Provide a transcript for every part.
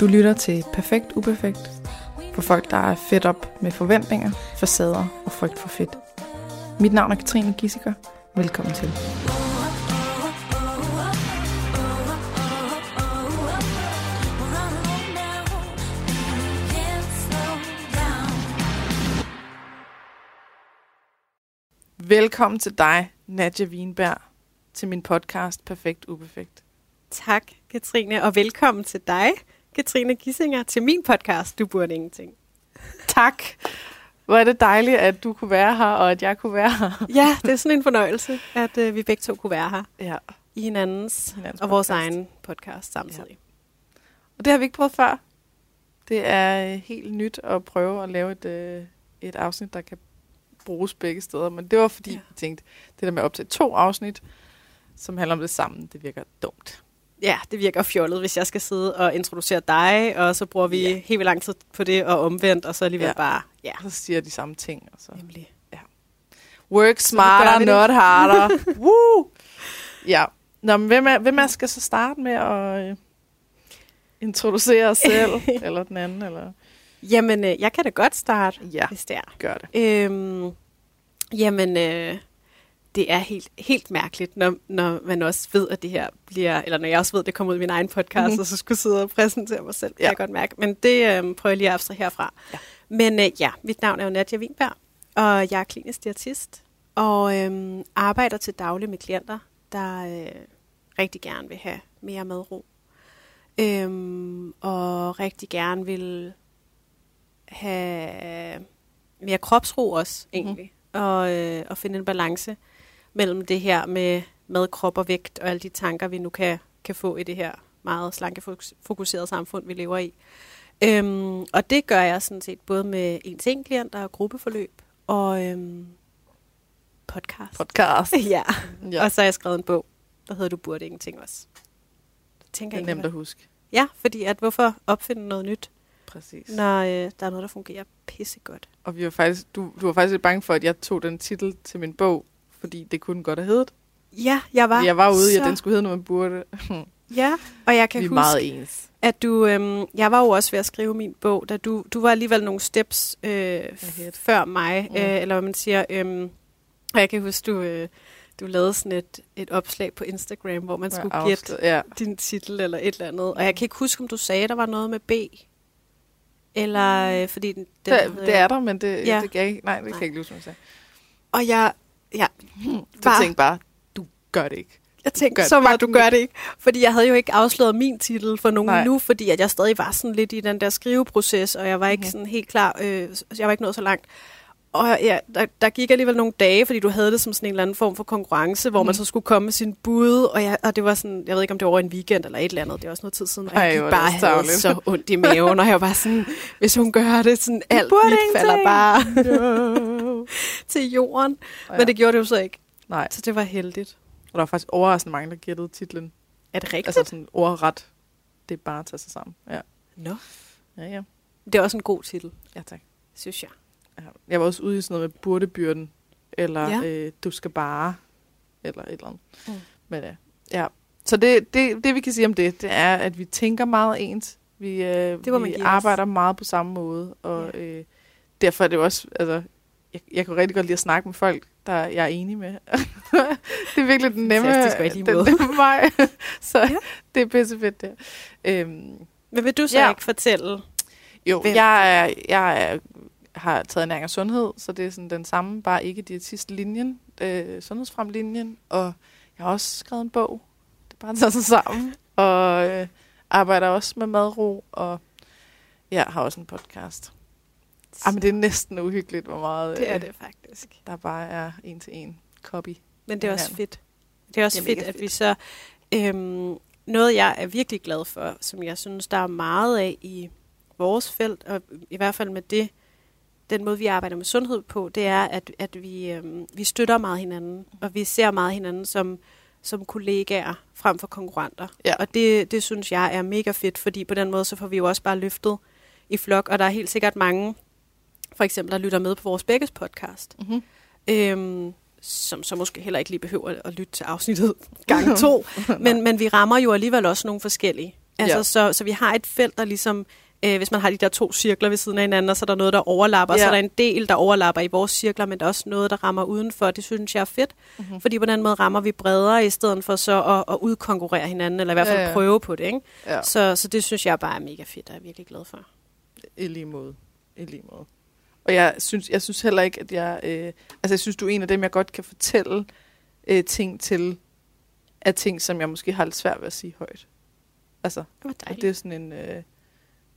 Du lytter til Perfekt Uperfekt for folk, der er fedt op med forventninger, facader og frygt for fedt. Mit navn er Katrine Gissiker. Velkommen til. Velkommen til dig, Nadja Wienberg, til min podcast Perfekt Uperfekt. Tak, Katrine, og velkommen til dig, Katrine Gissinger, til min podcast, Du burde ingenting. Tak. Hvor er det dejligt, at du kunne være her, og at jeg kunne være her. Ja, det er sådan en fornøjelse, at uh, vi begge to kunne være her Ja. i hinandens, Hinandens og vores podcast. egen podcast samtidig. Og det har vi ikke prøvet før. Det er øh, helt nyt at prøve at lave et, øh, et afsnit, der kan bruges begge steder. Men det var fordi, Ja. ja. vi tænkte, det der med op til to afsnit, som handler om det sammen, det virker dumt. Ja, det virker fjollet, hvis jeg skal sidde og introducere dig, og så bruger vi Ja. helt vildt lang tid på det, og omvendt, og så alligevel Ja. bare, ja, så siger de samme ting. Og så. nemlig. Work gør smarter, not harder. Woo! Ja. Nå, men hvem er, hvem er skal så starte med at øh, introducere os selv, eller den anden, eller Jamen, øh, jeg kan da godt starte, Ja. hvis det er. gør det? Øhm, jamen, øh, det er helt, helt mærkeligt, når, når man også ved, at det her bliver, eller når jeg også ved, at det kommer ud i min egen podcast, Mhm. mm-hmm. og så skulle sidde og præsentere mig selv, ja. kan jeg godt mærke. Men det øh, prøver jeg lige at abstrahere herfra. Ja. Men øh, ja, mit navn er jo Nadia Wienberg, og jeg er klinisk diætist, og øh, arbejder til daglig med klienter, der øh, rigtig gerne vil have mere madro. Øhm, og rigtig gerne vil have mere kropsro også, egentlig. Mm. Og, øh, og finde en balance mellem det her med mad, krop og vægt, og alle de tanker, vi nu kan, kan få i det her meget slanke fokus- fokuserede samfund, vi lever i. Øhm, og det gør jeg sådan set både med en til en klienter og gruppeforløb og øhm, podcast. Podcast. ja. Ja. Og så har jeg skrevet en bog, der hedder Du burde ingenting også. Det tænker Det er jeg nemt at huske. Ja, fordi at hvorfor opfinde noget nyt, Præcis. når øh, der er noget, der fungerer pissegodt. Og vi var faktisk, du, du var faktisk lidt bange for, at jeg tog den titel til min bog, fordi det kunne godt have heddet. Ja, jeg var, Jeg var ude i, så, at den skulle hedde noget, man burde. Ja, og jeg kan vi er huske, meget ens. at du... Øhm, jeg var jo også ved at skrive min bog, da du, du var alligevel nogle steps øh, Ahead. før mig, Mm. øh, eller hvad man siger. Øhm, og jeg kan huske, du, øh, du lavede sådan et, et opslag på Instagram, hvor man skulle gætte Ja. din titel eller et eller andet. Og jeg kan ikke huske, om du sagde, der var noget med B. Eller øh, fordi den, den Det, det er der, men det, Ja. det kan jeg ikke, nej, det kan Nej. jeg ikke huske, hvad sagde. Og jeg, ja, Du Bare- tænkte bare, du gør det ikke. Jeg tænkte Gør- så meget, du gør det ikke. Fordi jeg havde jo ikke afsløret min titel for nogen Nej. nu, fordi at jeg stadig var sådan lidt i den der skriveproces, og jeg var ikke Mhm. sådan helt klar, øh, jeg var ikke nået så langt. Og ja, der, der gik alligevel nogle dage, fordi du havde det som sådan en eller anden form for konkurrence, hvor man Mhm. så skulle komme med sin bud, og, jeg, og det var sådan, jeg ved ikke om det var over en weekend eller et eller andet, det var også noget tid siden, og Ej, jeg er bare havde så ondt i maven, og jeg var sådan, hvis hun gør det, sådan alt mit falder bare til jorden. Ja. Men det gjorde det jo så ikke, Nej, så det var heldigt. og der var faktisk overraskende mange, der gættede titlen. Er det rigtigt? Altså sådan ordret. Det er bare at tage sig sammen. Ja, Nå. ja, ja. Det er også en god titel, ja tak. synes jeg. Jeg var også ude i sådan noget med burdebyrden, eller Ja. øh, du skal bare, eller et eller andet. Mm. Men ja, ja. Så det, det, det, vi kan sige om det, det er, at vi tænker meget ens. Vi, øh, Det vi give os. arbejder meget på samme måde, og Ja. øh, derfor er det også, altså, jeg, jeg kan rigtig godt lide at snakke med folk, der jeg er enig med. det er virkelig den nemme, den nemme vej. Så Ja. det er pissefedt, det. Øhm, Men vil du så Ja. ikke fortælle? jo, Hvem? jeg, er, jeg er, har taget ernæring og sundhed, så det er sådan den samme, bare ikke diætistlinjen, øh, sundhedsfremlinjen, og jeg har også skrevet en bog. Det er bare tage sig sammen, og øh, arbejder også med madro, og jeg har også en podcast. Ah, men det er næsten uhyggeligt, hvor meget Det er øh, det faktisk. der bare er en til en copy. Men det er også Ja. fedt. Det er også Det er fedt, mega at vi så... Øhm, noget, jeg er virkelig glad for, som jeg synes, der er meget af i vores felt, og i hvert fald med det, den måde, vi arbejder med sundhed på, det er, at, at vi, øhm, vi støtter meget hinanden, og vi ser meget hinanden som, som kollegaer frem for konkurrenter. Ja. Og det, det synes jeg er mega fedt, fordi på den måde, så får vi jo også bare løftet i flok, og der er helt sikkert mange, for eksempel, der lytter med på vores begges podcast, Mm-hmm. øhm, som så måske heller ikke lige behøver at lytte til afsnittet gang to. men, men vi rammer jo alligevel også nogle forskellige. Altså, Ja. så, så vi har et felt, der ligesom, øh, hvis man har de der to cirkler ved siden af hinanden, og så er der noget, der overlapper, ja. så er der en del, der overlapper i vores cirkler, men der er også noget, der rammer udenfor. Det synes jeg er fedt, Mhm. mm-hmm. fordi på den måde rammer vi bredere, i stedet for så at, at udkonkurrere hinanden, eller i hvert fald Ja, ja, prøve på det. Ikke? Ja. Så, så det synes jeg bare er mega fedt, og jeg er virkelig glad for. I lige måde. I lige måde. Og jeg synes, jeg synes heller ikke, at jeg... Øh, altså, jeg synes, du er en af dem, jeg godt kan fortælle øh, ting til, af ting, som jeg måske har lidt svært ved at sige højt. Altså, Det det er sådan en... Øh,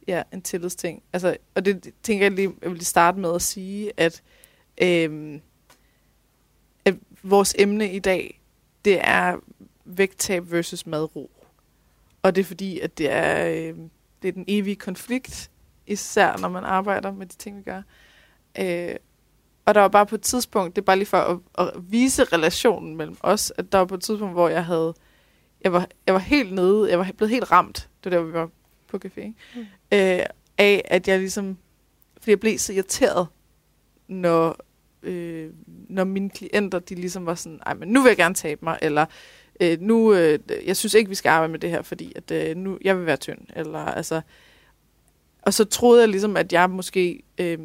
ja, en tillidsting. Altså, og det det tænker jeg lige, jeg vil starte med at sige, at, øh, at vores emne i dag, det er vægttab versus madro. Og det er fordi, at det er, øh, det er den evige konflikt, især når man arbejder med de ting, vi gør. Øh, og der var bare på et tidspunkt, det er bare lige for at, at vise relationen mellem os, at der var på et tidspunkt, hvor jeg havde, jeg var, jeg var helt nede, jeg var blevet helt ramt, det var der, vi var på café, ikke? Mm. øh, af at jeg ligesom, fordi jeg blev så irriteret, når, øh, når mine klienter, de ligesom var sådan, ej, men nu vil jeg gerne tabe mig, eller øh, nu, øh, jeg synes ikke, vi skal arbejde med det her, fordi at, øh, nu, jeg vil være tynd, eller altså, og så troede jeg ligesom, at jeg måske, øh,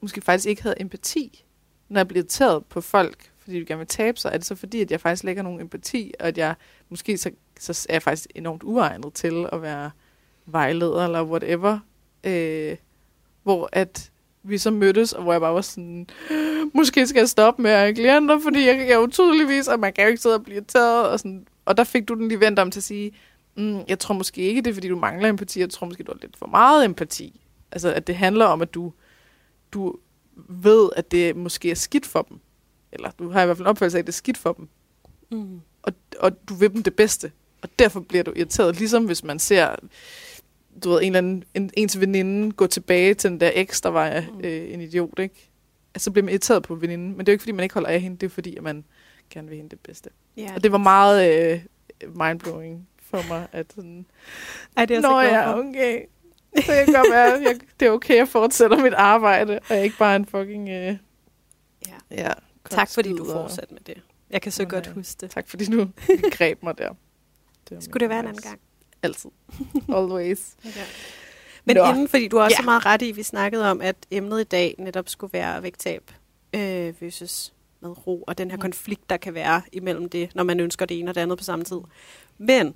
måske faktisk ikke havde empati, når jeg blev irriteret på folk, fordi de gerne vil tabe sig, er det så fordi, at jeg faktisk lægger nogen empati, og at jeg måske så, så er jeg faktisk enormt uegnet til at være vejleder eller whatever, øh, hvor at vi så mødtes, og hvor jeg bare var sådan, måske skal jeg stoppe med at klienter, fordi jeg, er jo tydeligvis, og man kan jo ikke sidde og blive irriteret, og, sådan, og der fik du den lige vendt om til at sige, mm, jeg tror måske ikke, det er, fordi du mangler empati, jeg tror måske, du har lidt for meget empati. Altså, at det handler om, at du, du ved, at det måske er skidt for dem. Eller du har i hvert fald en opfattelse af, at det er skidt for dem. Mm. Og, og du vil dem det bedste. Og derfor bliver du irriteret. Ligesom hvis man ser du ved, en eller anden, en, ens veninde gå tilbage til den der eks, der var Mm. øh, en idiot, ikke? Altså, så bliver man irriteret på veninden. Men det er jo ikke, fordi man ikke holder af hende. Det er fordi, at man gerne vil hende det bedste. Ja, Og det var meget øh, mindblowing for mig, at sådan, Ej, det er jeg Nå så ja, okay. Så kan godt være, jeg, det er okay, jeg fortsætter mit arbejde, og jeg ikke bare en fucking... Øh, Ja. ja, Tak fordi du fortsatte med det. Jeg kan så Åh, godt huske det. Tak fordi du greb mig der. var Skulle det være en anden gang? Altid. Always. Ja. Men Nå. inden, fordi du har også Ja. meget ret i, vi snakkede om, at emnet i dag netop skulle være vægttab øh, versus med ro, og den her Mm. mm. konflikt, der kan være imellem det, når man ønsker det ene og det andet på samme tid. Men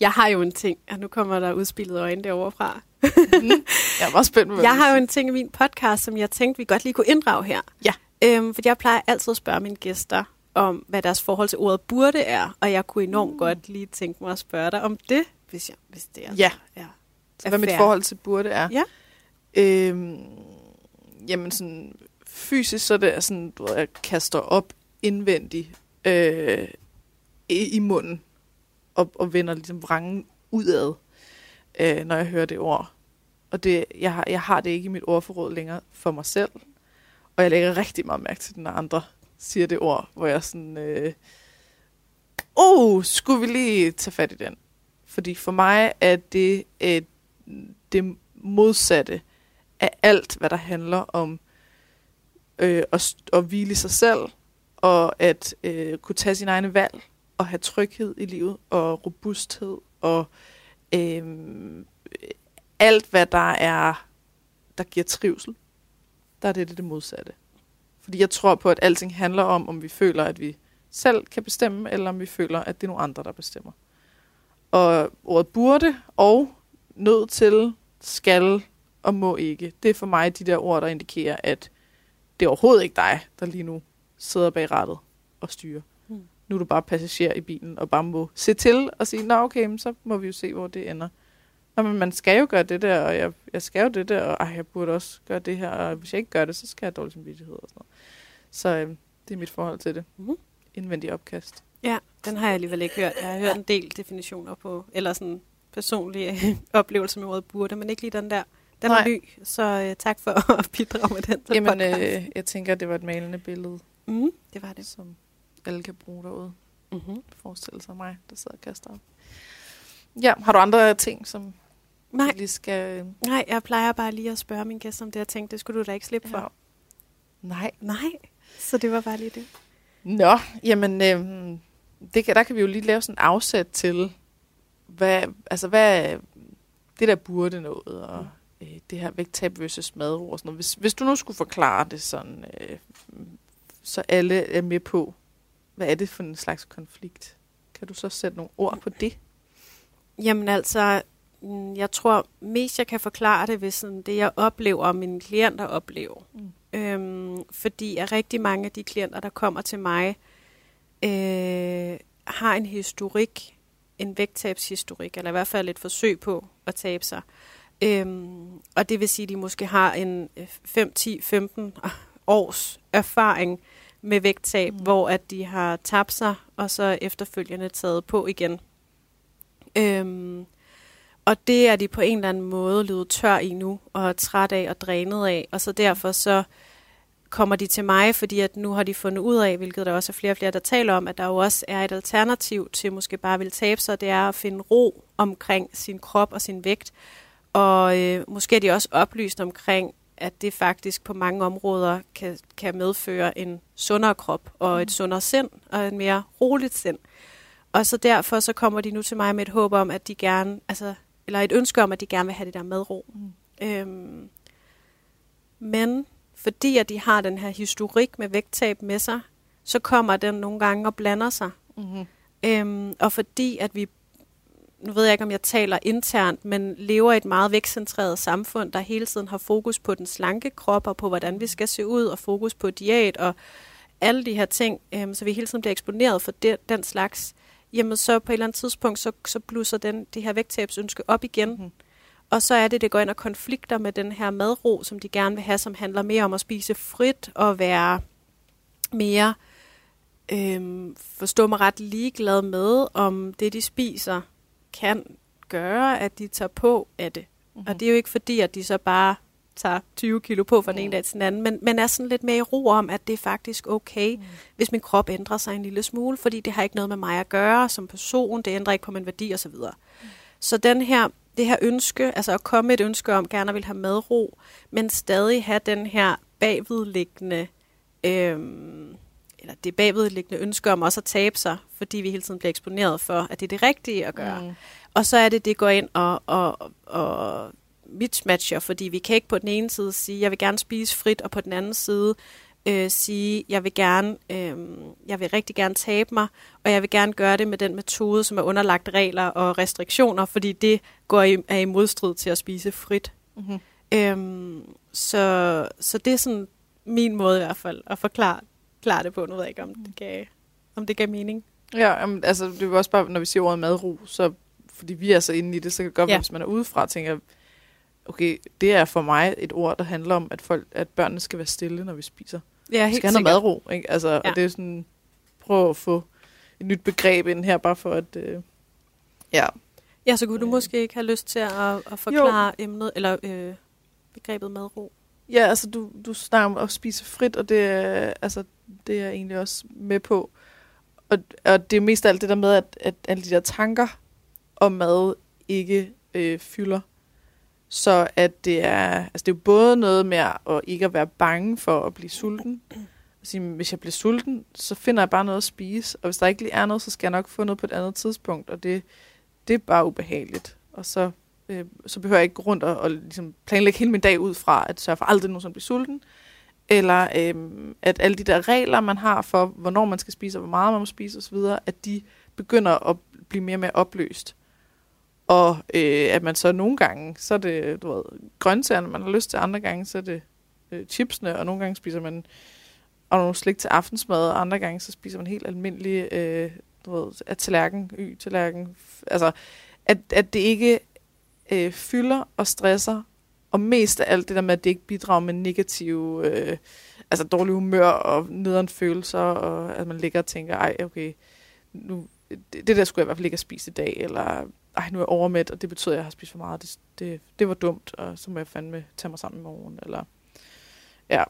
jeg har jo en ting, og nu kommer der udspillet øjne derovre fra. Jeg er meget spændt på, Jeg har jo en ting i min podcast, som jeg tænkte, vi godt lige kunne inddrage her. Ja. Øhm, for jeg plejer altid at spørge mine gæster om, hvad deres forhold til ordet burde er, og jeg kunne enormt Mm. godt lige tænke mig at spørge dig om det, hvis, jeg, hvis det er Ja. ja. Så hvad mit forhold til burde er? Ja. Øhm, jamen sådan, fysisk så er det sådan, du ved, jeg kaster op indvendigt øh, i, i munden, og, og vender ligesom vrangen udad, øh, når jeg hører det ord. Og det, jeg, har, jeg har det ikke i mit ordforråd længere for mig selv. Og jeg lægger rigtig meget mærke til, det, når andre siger det ord, hvor jeg sådan, øh, oh, skulle vi lige tage fat i den? Fordi for mig er det øh, det modsatte af alt, hvad der handler om øh, at, at hvile sig selv, og at øh, kunne tage sine egne valg, og have tryghed i livet, og robusthed, og øh, alt, hvad der er, der giver trivsel, der er det det, det modsatte. Fordi jeg tror på, at alting handler om, om vi føler, at vi selv kan bestemme, eller om vi føler, at det er nogle andre, der bestemmer. Og ordet burde og nødt til, skal og må ikke, det er for mig de der ord, der indikerer, at det er overhovedet ikke dig, der lige nu sidder bag rattet og styrer. Hmm. Nu er du bare passager i bilen og bare må se til og sige, nå okay, så må vi jo se, hvor det ender. Nå, men man skal jo gøre det der, og jeg, jeg skal jo det der, og ej, jeg burde også gøre det her, og hvis jeg ikke gør det, så skal jeg have dårlig samvittighed og sådan noget. Så øh, det er mit forhold til det. Mhm. Indvendig opkast. Ja, den har jeg alligevel ikke hørt. Jeg har hørt en del definitioner på, eller sådan personlige oplevelser med ordet burde, men ikke lige den der. Den er Nej. ny, så øh, tak for at bidrage med den til Jamen, podcast. øh, jeg tænker, det var et malende billede, mm, det var det. som alle kan bruge derude. Mm-hmm. Forestille sig mig, der sidder og kaster op. Ja, har du andre ting, som Nej, lige skal... øh, nej, jeg plejer bare lige at spørge min gæst om det, jeg tænkte, det skulle du da ikke slippe for. Ja. Nej. Nej, så det var bare lige det. Nå, jamen, øh, det kan, der kan vi jo lige lave sådan en afsæt til, hvad, altså hvad, det der burde noget, og øh, det her vægttab versus madro og sådan noget. Hvis, hvis du nu skulle forklare det sådan, øh, så alle er med på, hvad er det for en slags konflikt? Kan du så sætte nogle ord på det? Jamen altså, mm, jeg tror mest, jeg kan forklare det ved sådan det, jeg oplever, og mine klienter oplever. Mm. Øhm, fordi at rigtig mange af de klienter, der kommer til mig, øh, har en historik, en vægttabshistorik, eller i hvert fald et forsøg på at tabe sig. Øhm, og det vil sige, at de måske har en 5, 10, 15 års erfaring med vægttab, mm. hvor at de har tabt sig, og så efterfølgende taget på igen. Øhm, og det er de på en eller anden måde løbet tør i nu, og er træt af og drænet af, og så derfor så kommer de til mig, fordi at nu har de fundet ud af, hvilket der også er flere og flere, der taler om, at der jo også er et alternativ til måske bare vil tabe sig, det er at finde ro omkring sin krop og sin vægt. Og øh, måske er de også oplyst omkring, at det faktisk på mange områder kan, kan medføre en sundere krop og et mm. sundere sind og et mere roligt sind. Og så derfor så kommer de nu til mig med et håb om, at de gerne, altså, eller et ønske om, at de gerne vil have det der med ro. Mm. Øhm, men fordi at de har den her historik med vægttab med sig, så kommer den nogle gange og blander sig. Mm-hmm. Øhm, og fordi at vi, nu ved jeg ikke om jeg taler internt, men lever i et meget vægtcentreret samfund, der hele tiden har fokus på den slanke krop og på hvordan vi skal se ud og fokus på diæt og alle de her ting, øhm, så vi hele tiden bliver eksponeret for det, den slags, jamen så på et eller andet tidspunkt, så, så blusser den, det her vægttabsønske op igen. Mm-hmm. Og så er det, det går ind og konflikter med den her madro, som de gerne vil have, som handler mere om at spise frit og være mere, øhm, forstå mig ret, ligeglad med, om det, de spiser, kan gøre, at de tager på af det. Mm-hmm. Og det er jo ikke fordi, at de så bare tager 20 kilo på fra den ene dag til den anden, men, men er sådan lidt mere i ro om, at det er faktisk okay, mm. hvis min krop ændrer sig en lille smule, fordi det har ikke noget med mig at gøre som person, det ændrer ikke på min værdi osv. Mm. Så den her det her ønske, altså at komme et ønske om gerne vil have madro, men stadig have den her bagvedliggende, øhm, eller det bagvedliggende ønske om også at tabe sig, fordi vi hele tiden bliver eksponeret for, at det er det rigtige at gøre. Mm. Og så er det, det går ind og, og, og mismatcher, fordi vi kan ikke på den ene side sige, jeg vil gerne spise frit, og på den anden side øh, sige, jeg vil gerne, øh, jeg vil rigtig gerne tabe mig, og jeg vil gerne gøre det med den metode, som er underlagt regler og restriktioner, fordi det går i, er i modstrid til at spise frit. Mm-hmm. Øhm, så, så det er sådan min måde i hvert fald at forklare klare det på. Nu ved jeg ikke, om det gav, om det gav mening. Ja, um, altså det er jo også bare, når vi siger ordet madro, så fordi vi er så inde i det, så kan det godt ja. være, hvis man er udefra, tænker okay, det er for mig et ord, der handler om, at, folk, at børnene skal være stille, når vi spiser. Ja, helt skal have noget madro, ikke? Altså, ja. og det er sådan, prøv at få et nyt begreb ind her, bare for at, øh, ja. Ja, så kunne du øh. måske ikke have lyst til at, at forklare jo. emnet, eller øh, begrebet madro? Ja, altså du, du snakker om at spise frit, og det er, altså, det er jeg egentlig også med på. Og, og det er mest alt det der med, at, at alle de der tanker om mad ikke øh, fylder. Så at det er, altså det er både noget med at ikke at være bange for at blive sulten. At sige, hvis jeg bliver sulten, så finder jeg bare noget at spise. Og hvis der ikke lige er noget, så skal jeg nok få noget på et andet tidspunkt. Og det, det er bare ubehageligt. Og så, øh, så behøver jeg ikke gå rundt og, og ligesom planlægge hele min dag ud fra, at sørge for aldrig nogen, som bliver sulten. Eller øh, at alle de der regler, man har for, hvornår man skal spise, og hvor meget man må spise osv., at de begynder at blive mere og mere opløst. Og øh, at man så nogle gange, så er det du ved, grøntsagerne, man har lyst til, andre gange, så er det øh, chipsene, og nogle gange spiser man og nogle slik til aftensmad, og andre gange, så spiser man helt almindelig øh, du ved, at tallerken, y, tallerken. Altså, at, at det ikke øh, fylder og stresser, og mest af alt det der med, at det ikke bidrager med negative, øh, altså dårlig humør og nederen følelser, og at man ligger og tænker, ej, okay, nu, det, det der skulle jeg i hvert fald ikke have spist i dag, eller ej, nu er jeg overmæt, og det betyder, at jeg har spist for meget. Det, det, det var dumt, og så må jeg fandme tage mig sammen i morgen. Eller, ja,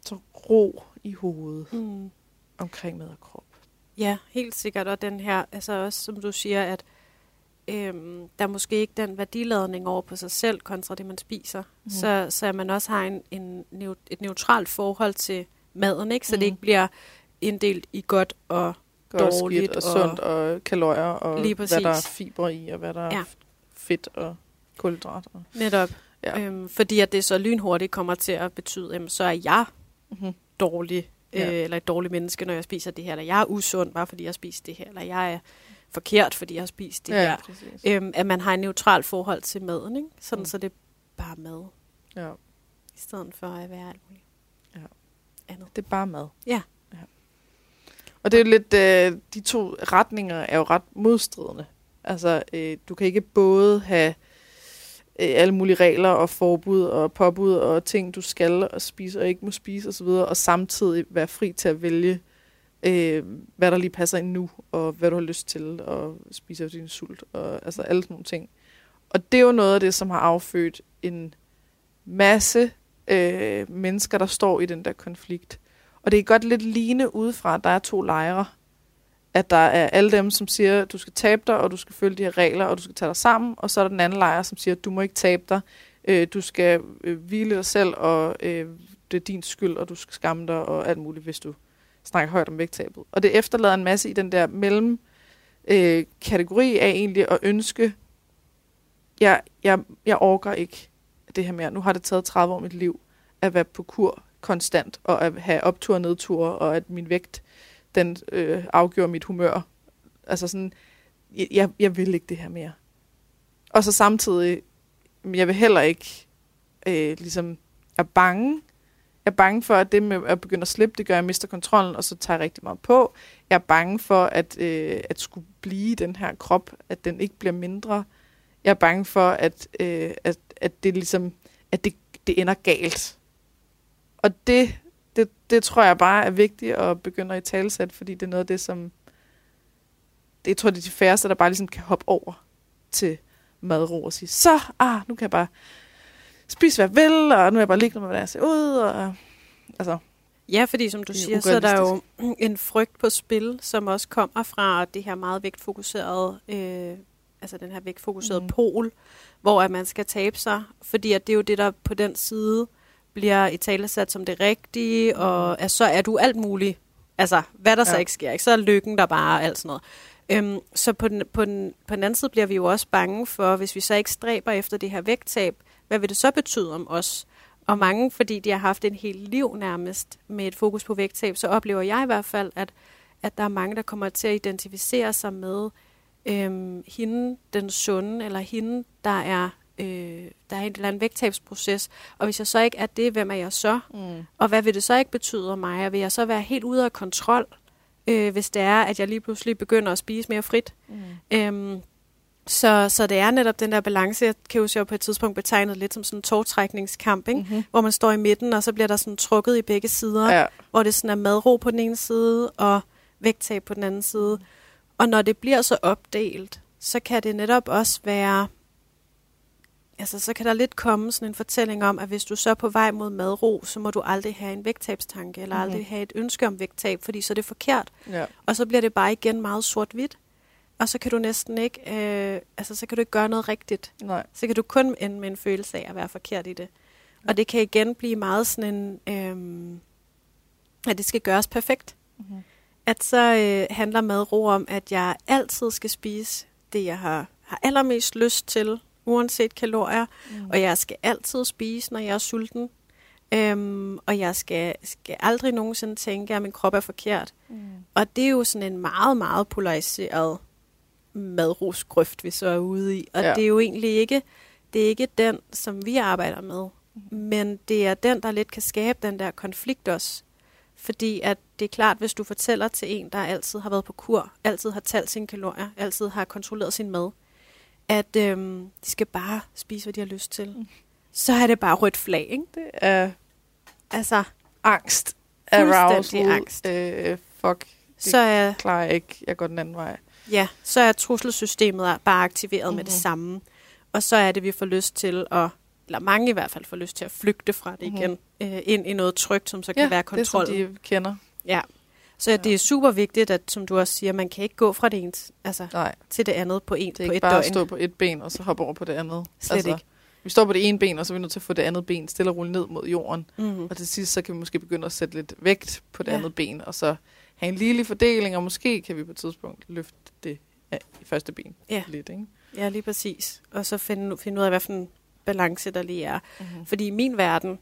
så ro i hovedet mm. omkring mad og krop. Ja, helt sikkert. Og den her, altså også som du siger, at øhm, der er måske ikke den værdiladning over på sig selv kontra det, man spiser. Mm. Så, så man også har en, en, et neutralt forhold til maden, ikke? så mm. det ikke bliver inddelt i godt og Og dårligt. skidt og sundt og kalorier og Lige hvad der er fiber i og hvad der er Ja. fedt og kulhydrater. Netop. Ja. Øhm, fordi at det så lynhurtigt kommer til at betyde, jamen, så er jeg Mm-hmm. dårlig, Ja. øh, eller et dårligt menneske, når jeg spiser det her, eller jeg er usund, bare fordi jeg spist det her, eller jeg er forkert, fordi jeg har spist det Ja, her. præcis. Øhm, at man har et neutralt forhold til maden, ikke? Sådan mm. så det er bare mad, Ja. i stedet for at være alt muligt Ja. andet. Det er bare mad. Ja. Og det er jo lidt, øh, de to retninger er jo ret modstridende. Altså, øh, du kan ikke både have øh, alle mulige regler og forbud og påbud og ting, du skal og spise og ikke må spise osv., og samtidig være fri til at vælge, øh, hvad der lige passer ind nu, og hvad du har lyst til, og spise af din sult, og altså alle sådan nogle ting. Og det er jo noget af det, som har affødt en masse øh, mennesker, der står i den der konflikt. Og det er godt lidt ligne udefra, at der er to lejre. At der er alle dem, som siger, at du skal tabe dig, og du skal følge de her regler, og du skal tage dig sammen. Og så er der den anden lejr, som siger, at du må ikke tabe dig. Øh, du skal øh, hvile dig selv, og øh, det er din skyld, og du skal skamme dig, og alt muligt, hvis du snakker højt om vægttabet. Og det efterlader en masse i den der mellem øh, kategori af egentlig at ønske, jeg, jeg, jeg orker ikke det her mere. Nu har det taget 30 år af mit liv at være på kur konstant, og at have optur og nedtur, og at min vægt, den øh, afgjorde mit humør. Altså sådan, jeg, jeg vil ikke det her mere. Og så samtidig, jeg vil heller ikke, øh, ligesom, er bange. Jeg er bange for, at det med at begynde at slippe, det gør, at jeg mister kontrollen, og så tager jeg rigtig meget på. Jeg er bange for, at, øh, at skulle blive den her krop, at den ikke bliver mindre. Jeg er bange for, at, øh, at, at det ligesom, at det, det ender galt. Og det, det, det tror jeg bare er vigtigt at begynde at i talesætte, fordi det er noget af det, som det jeg tror det er de færreste, der bare ligesom kan hoppe over til madro og sige, så, ah, nu kan jeg bare spise, hvad jeg vil, og nu er jeg bare ligeglad med, hvordan jeg ser ud, og altså, Ja, fordi som du er siger, så er der jo en frygt på spil, som også kommer fra det her meget vægtfokuserede, øh, altså den her vægtfokuserede mm. pol, hvor at man skal tabe sig, fordi at det er jo det, der på den side bliver i talesat som det rigtige, og at så er du alt muligt. Altså, hvad der ja. så ikke sker, ikke? så er lykken der bare og alt sådan noget. Øhm, så på den, på, den, på den anden side bliver vi jo også bange for, hvis vi så ikke stræber efter det her vægttab, hvad vil det så betyde om os? Og mange, fordi de har haft en hel liv nærmest med et fokus på vægttab, så oplever jeg i hvert fald, at, at der er mange, der kommer til at identificere sig med øhm, hende, den sunde, eller hende, der er, øh, der er en eller anden vægttabsproces. Og hvis jeg så ikke er det, hvem er jeg så? mm, Og hvad vil det så ikke betyde om mig? Og vil jeg så være helt ude af kontrol, øh, hvis det er, at jeg lige pludselig begynder at spise mere frit? mm, Øhm, så, så det er netop den der balance, jeg kan jo på et tidspunkt betegnet lidt som sådan en togtrækningskamp, ikke? mm-hmm. hvor man står i midten, og så bliver der sådan trukket i begge sider, ja, hvor det sådan er madro på den ene side, og vægttab på den anden side. Og når det bliver så opdelt, så kan det netop også være, altså så kan der lidt komme sådan en fortælling om, at hvis du så er på vej mod madro, så må du aldrig have en vægttabstanke, eller Mhm. aldrig have et ønske om vægttab, fordi så er det forkert. ja, Og så bliver det bare igen meget sort-hvidt. Og så kan du næsten ikke, øh, altså så kan du ikke gøre noget rigtigt. nej, Så kan du kun ende med en følelse af at være forkert i det. Og det kan igen blive meget sådan en, øh, at det skal gøres perfekt. mm-hmm. At så øh, handler madro om, at jeg altid skal spise det, jeg har, har allermest lyst til, uanset kalorier. mm. Og jeg skal altid spise, når jeg er sulten. Øhm, og jeg skal, skal aldrig nogensinde tænke, at min krop er forkert. mm. Og det er jo sådan en meget, meget polariseret madrosgrøft, vi så er ude i. Og Ja. det er jo egentlig ikke, det er ikke den, som vi arbejder med. Men det er den, der lidt kan skabe den der konflikt også. Fordi at det er klart, hvis du fortæller til en, der altid har været på kur, altid har talt sine kalorier, altid har kontrolleret sin mad, at øhm, de skal bare spise, hvad de har lyst til. Mm. Så er det bare rødt flag, ikke? det er Altså, angst, Fuldstændig arousal, angst. Øh, fuck, Det- så er, klarer jeg ikke, jeg går den anden vej. Ja, så er trusselsystemet bare aktiveret mm-hmm. med det Mhm. samme. Og så er det, vi får lyst til at, eller mange i hvert fald får lyst til at flygte fra det Mhm. igen, øh, ind i noget trygt, som så kan være kontrol. det som de kender. Ja. Så ja. det er super vigtigt, at som du også siger, man kan ikke gå fra det ene altså, Nej, til det andet på, en, det er på ikke et bare døgn. at stå på et ben, og så hoppe over på det andet. Slet ikke. Vi står på det ene ben, og så er vi nødt til at få det andet ben stille og rulle ned mod jorden. Mm-hmm. Og til sidst, så kan vi måske begynde at sætte lidt vægt på det Ja. andet ben, og så have en ligelig fordeling, og måske kan vi på et tidspunkt løfte det af, i første ben Ja. lidt, ikke? Ja, lige præcis. Og så finde, finde ud af, hvad for en balance der lige er. Mm-hmm. Fordi i min verden,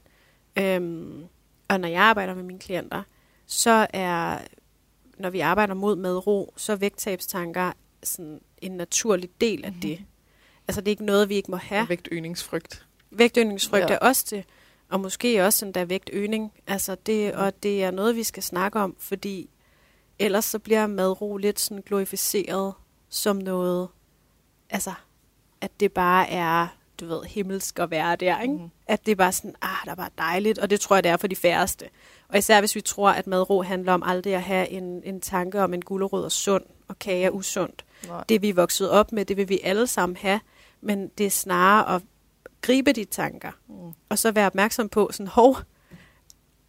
øhm, og når jeg arbejder med mine klienter, så er, når vi arbejder mod med ro, så er vægttabstanker sådan en naturlig del af Mhm. det. Altså det er ikke noget, vi ikke må have. Ja. Vægtøgningsfrygt. Vægtøgningsfrygt Ja. ja. er også det, og måske også sådan der vægtøgning. Altså det, Mhm. og det er noget, vi skal snakke om, fordi ellers så bliver madro lidt sådan glorificeret som noget, altså at det bare er, du ved, himmelsk at være der, ikke? Mhm. At det er bare sådan, ah, der er bare dejligt, og det tror jeg, det er for de færreste. Og især hvis vi tror, at madro handler om aldrig at have en, en tanke om en gulerod er sund, og kage er usundt. Nej. Det vi er vokset op med, det vil vi alle sammen have, men det er snarere at gribe de tanker, Mm. og så være opmærksom på sådan, hov,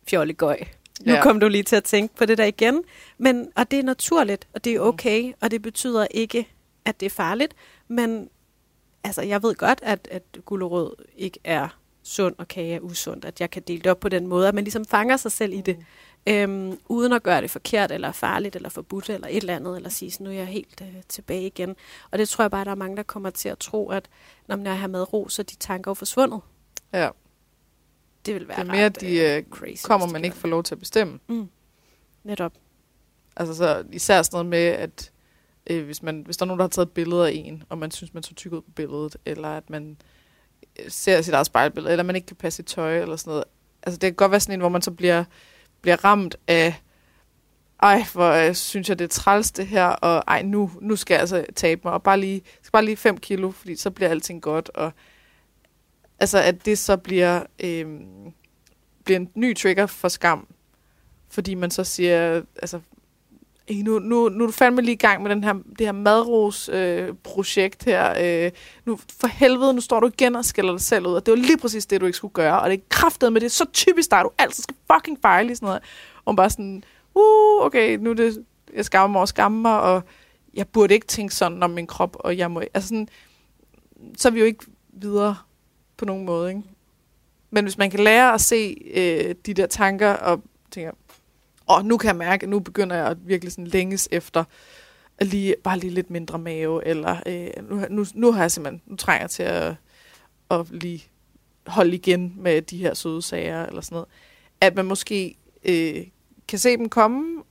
fjollegøj. Nu Ja. kom du lige til at tænke på det der igen. Men, og det er naturligt, og det er Mm. okay, og det betyder ikke, at det er farligt. Men altså, jeg ved godt, at, at gulerod ikke er sund, og kage er usundt. At jeg kan dele det op på den måde, at man ligesom fanger sig selv i det. Øhm, uden at gøre det forkert, eller farligt, eller forbudt, eller et eller andet, eller sige, nu er jeg helt øh, tilbage igen. Og det tror jeg bare, der er mange, der kommer til at tro, at når jeg har med ro, så er de tanker jo forsvundet. Ja. Det vil være Det er mere, at ret, de øh, crazy, kommer man ikke får lov til at bestemme. Mm. Netop. Altså så især sådan noget med, at øh, hvis, man, hvis der er nogen, der har taget et billede af en, og man synes, man så tyk ud på billedet, eller at man øh, ser sit eget spejlbillede, eller man ikke kan passe sit tøj, eller sådan noget. Altså det kan godt være sådan en, hvor man så bliver, bliver ramt af, ej, hvor øh, synes jeg, det er træls det her, og ej, nu, nu skal jeg altså tabe mig, og bare lige, skal bare lige 5 kilo, fordi så bliver alting godt, og altså at det så bliver, øh, bliver en ny trigger for skam, fordi man så siger, altså, Hey, nu, nu, nu er du fandme lige i gang med den her, det her madros-projekt øh, her. Øh, nu, for helvede, nu står du igen og skælder dig selv ud, og det var lige præcis det, du ikke skulle gøre, og det er kraftet med det er så typisk dig, du altid skal fucking fejle i sådan noget. Og bare sådan, uh, okay, nu er det, jeg skammer mig og skammer mig, og jeg burde ikke tænke sådan om min krop, og jeg må, altså sådan, så er vi jo ikke videre på nogen måde, ikke? Men hvis man kan lære at se øh, de der tanker, og tænker, åh, nu kan jeg mærke, at nu begynder jeg at virkelig sådan længes efter at lige, bare lige lidt mindre mave, eller øh, nu, nu, nu har jeg simpelthen, nu trænger jeg til at, at lige holde igen med de her søde sager, eller sådan noget. At man måske øh, kan se dem komme,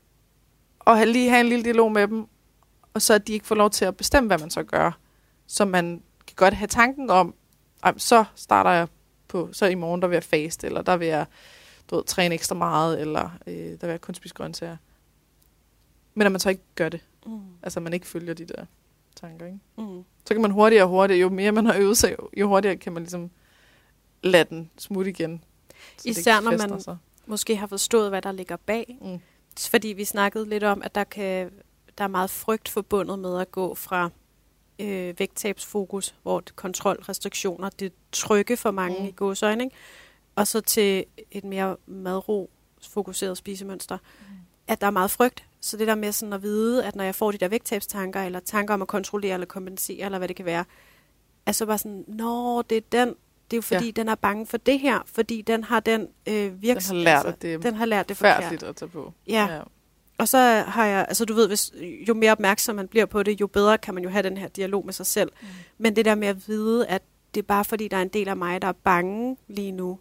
og have, lige have en lille dialog med dem, og så at de ikke får lov til at bestemme, hvad man så gør. Så man kan godt have tanken om, så starter jeg på, så i morgen der vil jeg faste, eller der vil jeg du ved, træne ekstra meget, eller øh, der vil jeg kun spise grøntsager. Men at man så ikke gør det. Mm. Altså, man ikke følger de der tanker, ikke? Mm. Så kan man hurtigere og hurtigere, jo mere man har øvet sig, jo, hurtigere kan man ligesom lade den smutte igen. Især når man- sig. Måske har forstået, hvad der ligger bag. Mm. Fordi vi snakkede lidt om, at der, kan, der er meget frygt forbundet med at gå fra øh, vægttabsfokus, hvor kontrol, restriktioner, det trygge for mange Mm. i gåsøjne, ikke? Og så til et mere madro fokuseret spisemønster, mm. at der er meget frygt. Så det der med sådan at vide, at når jeg får de der vægttabstanker, eller tanker om at kontrollere eller kompensere, eller hvad det kan være, er så bare sådan, nå, det er den, det er jo fordi, Ja. den er bange for det her, fordi den har den øh, virks... Den har lært, at det den har lært det forkert. Færdigt at tage på. Ja. ja. Og så har jeg, altså du ved, hvis, jo mere opmærksom man bliver på det, jo bedre kan man jo have den her dialog med sig selv. Mm. Men det der med at vide, at det er bare fordi, der er en del af mig, der er bange lige nu.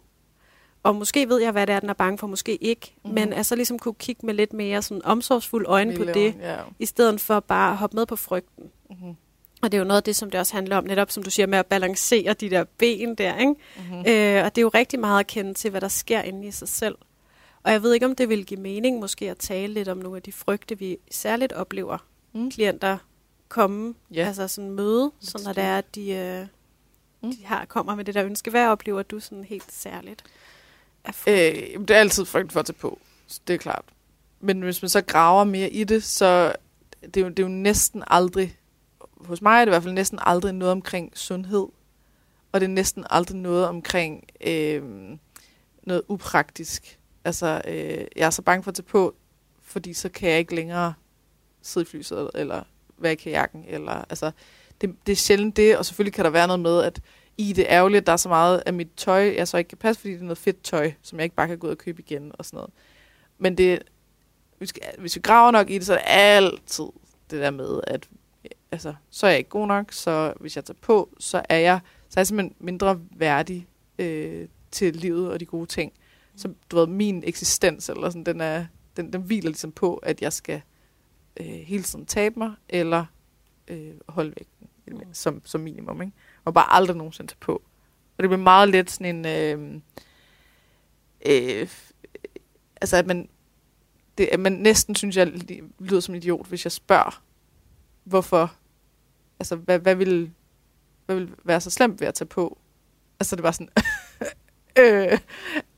Og måske ved jeg, hvad det er, den er bange for, måske ikke. Mm. Men altså ligesom kunne kigge med lidt mere sådan omsorgsfuld øjne på Lille det, øjne, Ja. i stedet for bare at hoppe med på frygten. Mm-hmm. Og det er jo noget af det, som det også handler om, netop som du siger, med at balancere de der ben der, ikke? Mm-hmm. Øh, og det er jo rigtig meget at kende til, hvad der sker inde i sig selv. Og jeg ved ikke, om det vil give mening måske at tale lidt om nogle af de frygte, vi særligt oplever Mm. klienter komme, Ja. altså sådan møde, så når det er, at de, øh, Mm. de har, kommer med det der ønske. Hvad oplever du sådan helt særligt? Øh, det er altid frygt for at tage på. Så det er klart. Men hvis man så graver mere i det, så det er jo, det er jo næsten aldrig, hos mig er det i hvert fald næsten aldrig noget omkring sundhed. Og det er næsten aldrig noget omkring øh, noget upraktisk. Altså, øh, jeg er så bange for at tage på, fordi så kan jeg ikke længere sidde i flysædet, eller være i kajakken, eller altså, det, det er sjældent det, og selvfølgelig kan der være noget med, at i det er ærgerligt, at der er så meget af mit tøj, jeg så ikke kan passe, fordi det er noget fedt tøj, som jeg ikke bare kan gå ud og købe igen og sådan noget. Men det, vi skal, hvis vi graver nok i det, så er det altid det der med, at altså, så er jeg ikke god nok, så hvis jeg tager på, så er jeg, så er jeg simpelthen mindre værdig øh, til livet og de gode ting. Så du ved, min eksistens, eller sådan, den, er, den, den hviler ligesom på, at jeg skal øh, hele tiden tabe mig, eller øh, holde vægten, mm. som, som minimum. Ikke? Og bare aldrig nogensinde tage på. Og det blev meget let sådan en... Øh, øh, øh, altså, at man, det, at man næsten synes, jeg lyder som en idiot, hvis jeg spørger, hvorfor, altså, hvad, hvad, vil, hvad vil være så slemt ved at tage på? Altså, det var sådan, øh,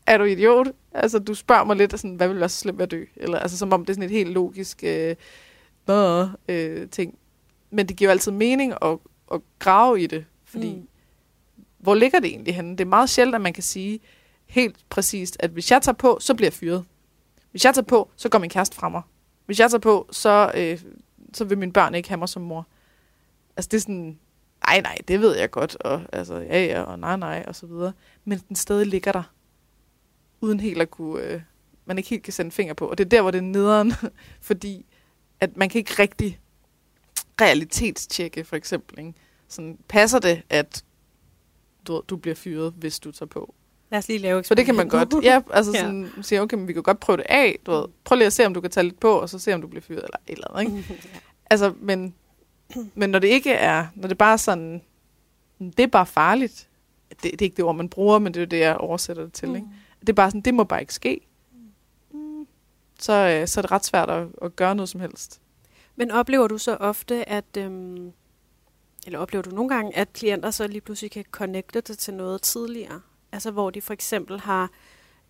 er du idiot? Altså, du spørger mig lidt, sådan, hvad vil være så slemt ved at dø? Eller, altså, som om det er sådan et helt logisk øh, øh, ting. Men det giver altid mening at, at grave i det, fordi mm. hvor ligger det egentlig henne? Det er meget sjældent, at man kan sige helt præcist, at hvis jeg tager på, så bliver jeg fyret. Hvis jeg tager på, så går min kæreste fra mig. Hvis jeg tager på, så, øh, så vil mine børn ikke have mig som mor. Altså det er sådan, nej nej, det ved jeg godt, og altså ja ja, og nej nej, og så videre. Men den stadig ligger der, uden helt at kunne, øh, man ikke helt kan sende finger på. Og det er der, hvor det er nederen, fordi at man kan ikke rigtig realitetstjekke, for eksempel. Ikke? Sådan, passer det, at du, du bliver fyret, hvis du tager på? Lad os lige lave Så det kan man godt. Ja, altså sådan, ja. sige, okay, men vi kan godt prøve det af. Du ved. Prøv lige at se, om du kan tage lidt på, og så se, om du bliver fyret, eller et eller andet. Ikke? ja. Altså, men, men når det ikke er, når det bare er sådan, det er bare farligt. Det, det er ikke det ord, man bruger, men det er det, jeg oversætter det til. Mm. Ikke? Det er bare sådan, det må bare ikke ske. Mm. Så, øh, så er det ret svært at, at gøre noget som helst. Men oplever du så ofte, at... Øhm, eller oplever du nogle gange, at klienter så lige pludselig kan connecte det til noget tidligere? Altså hvor de for eksempel har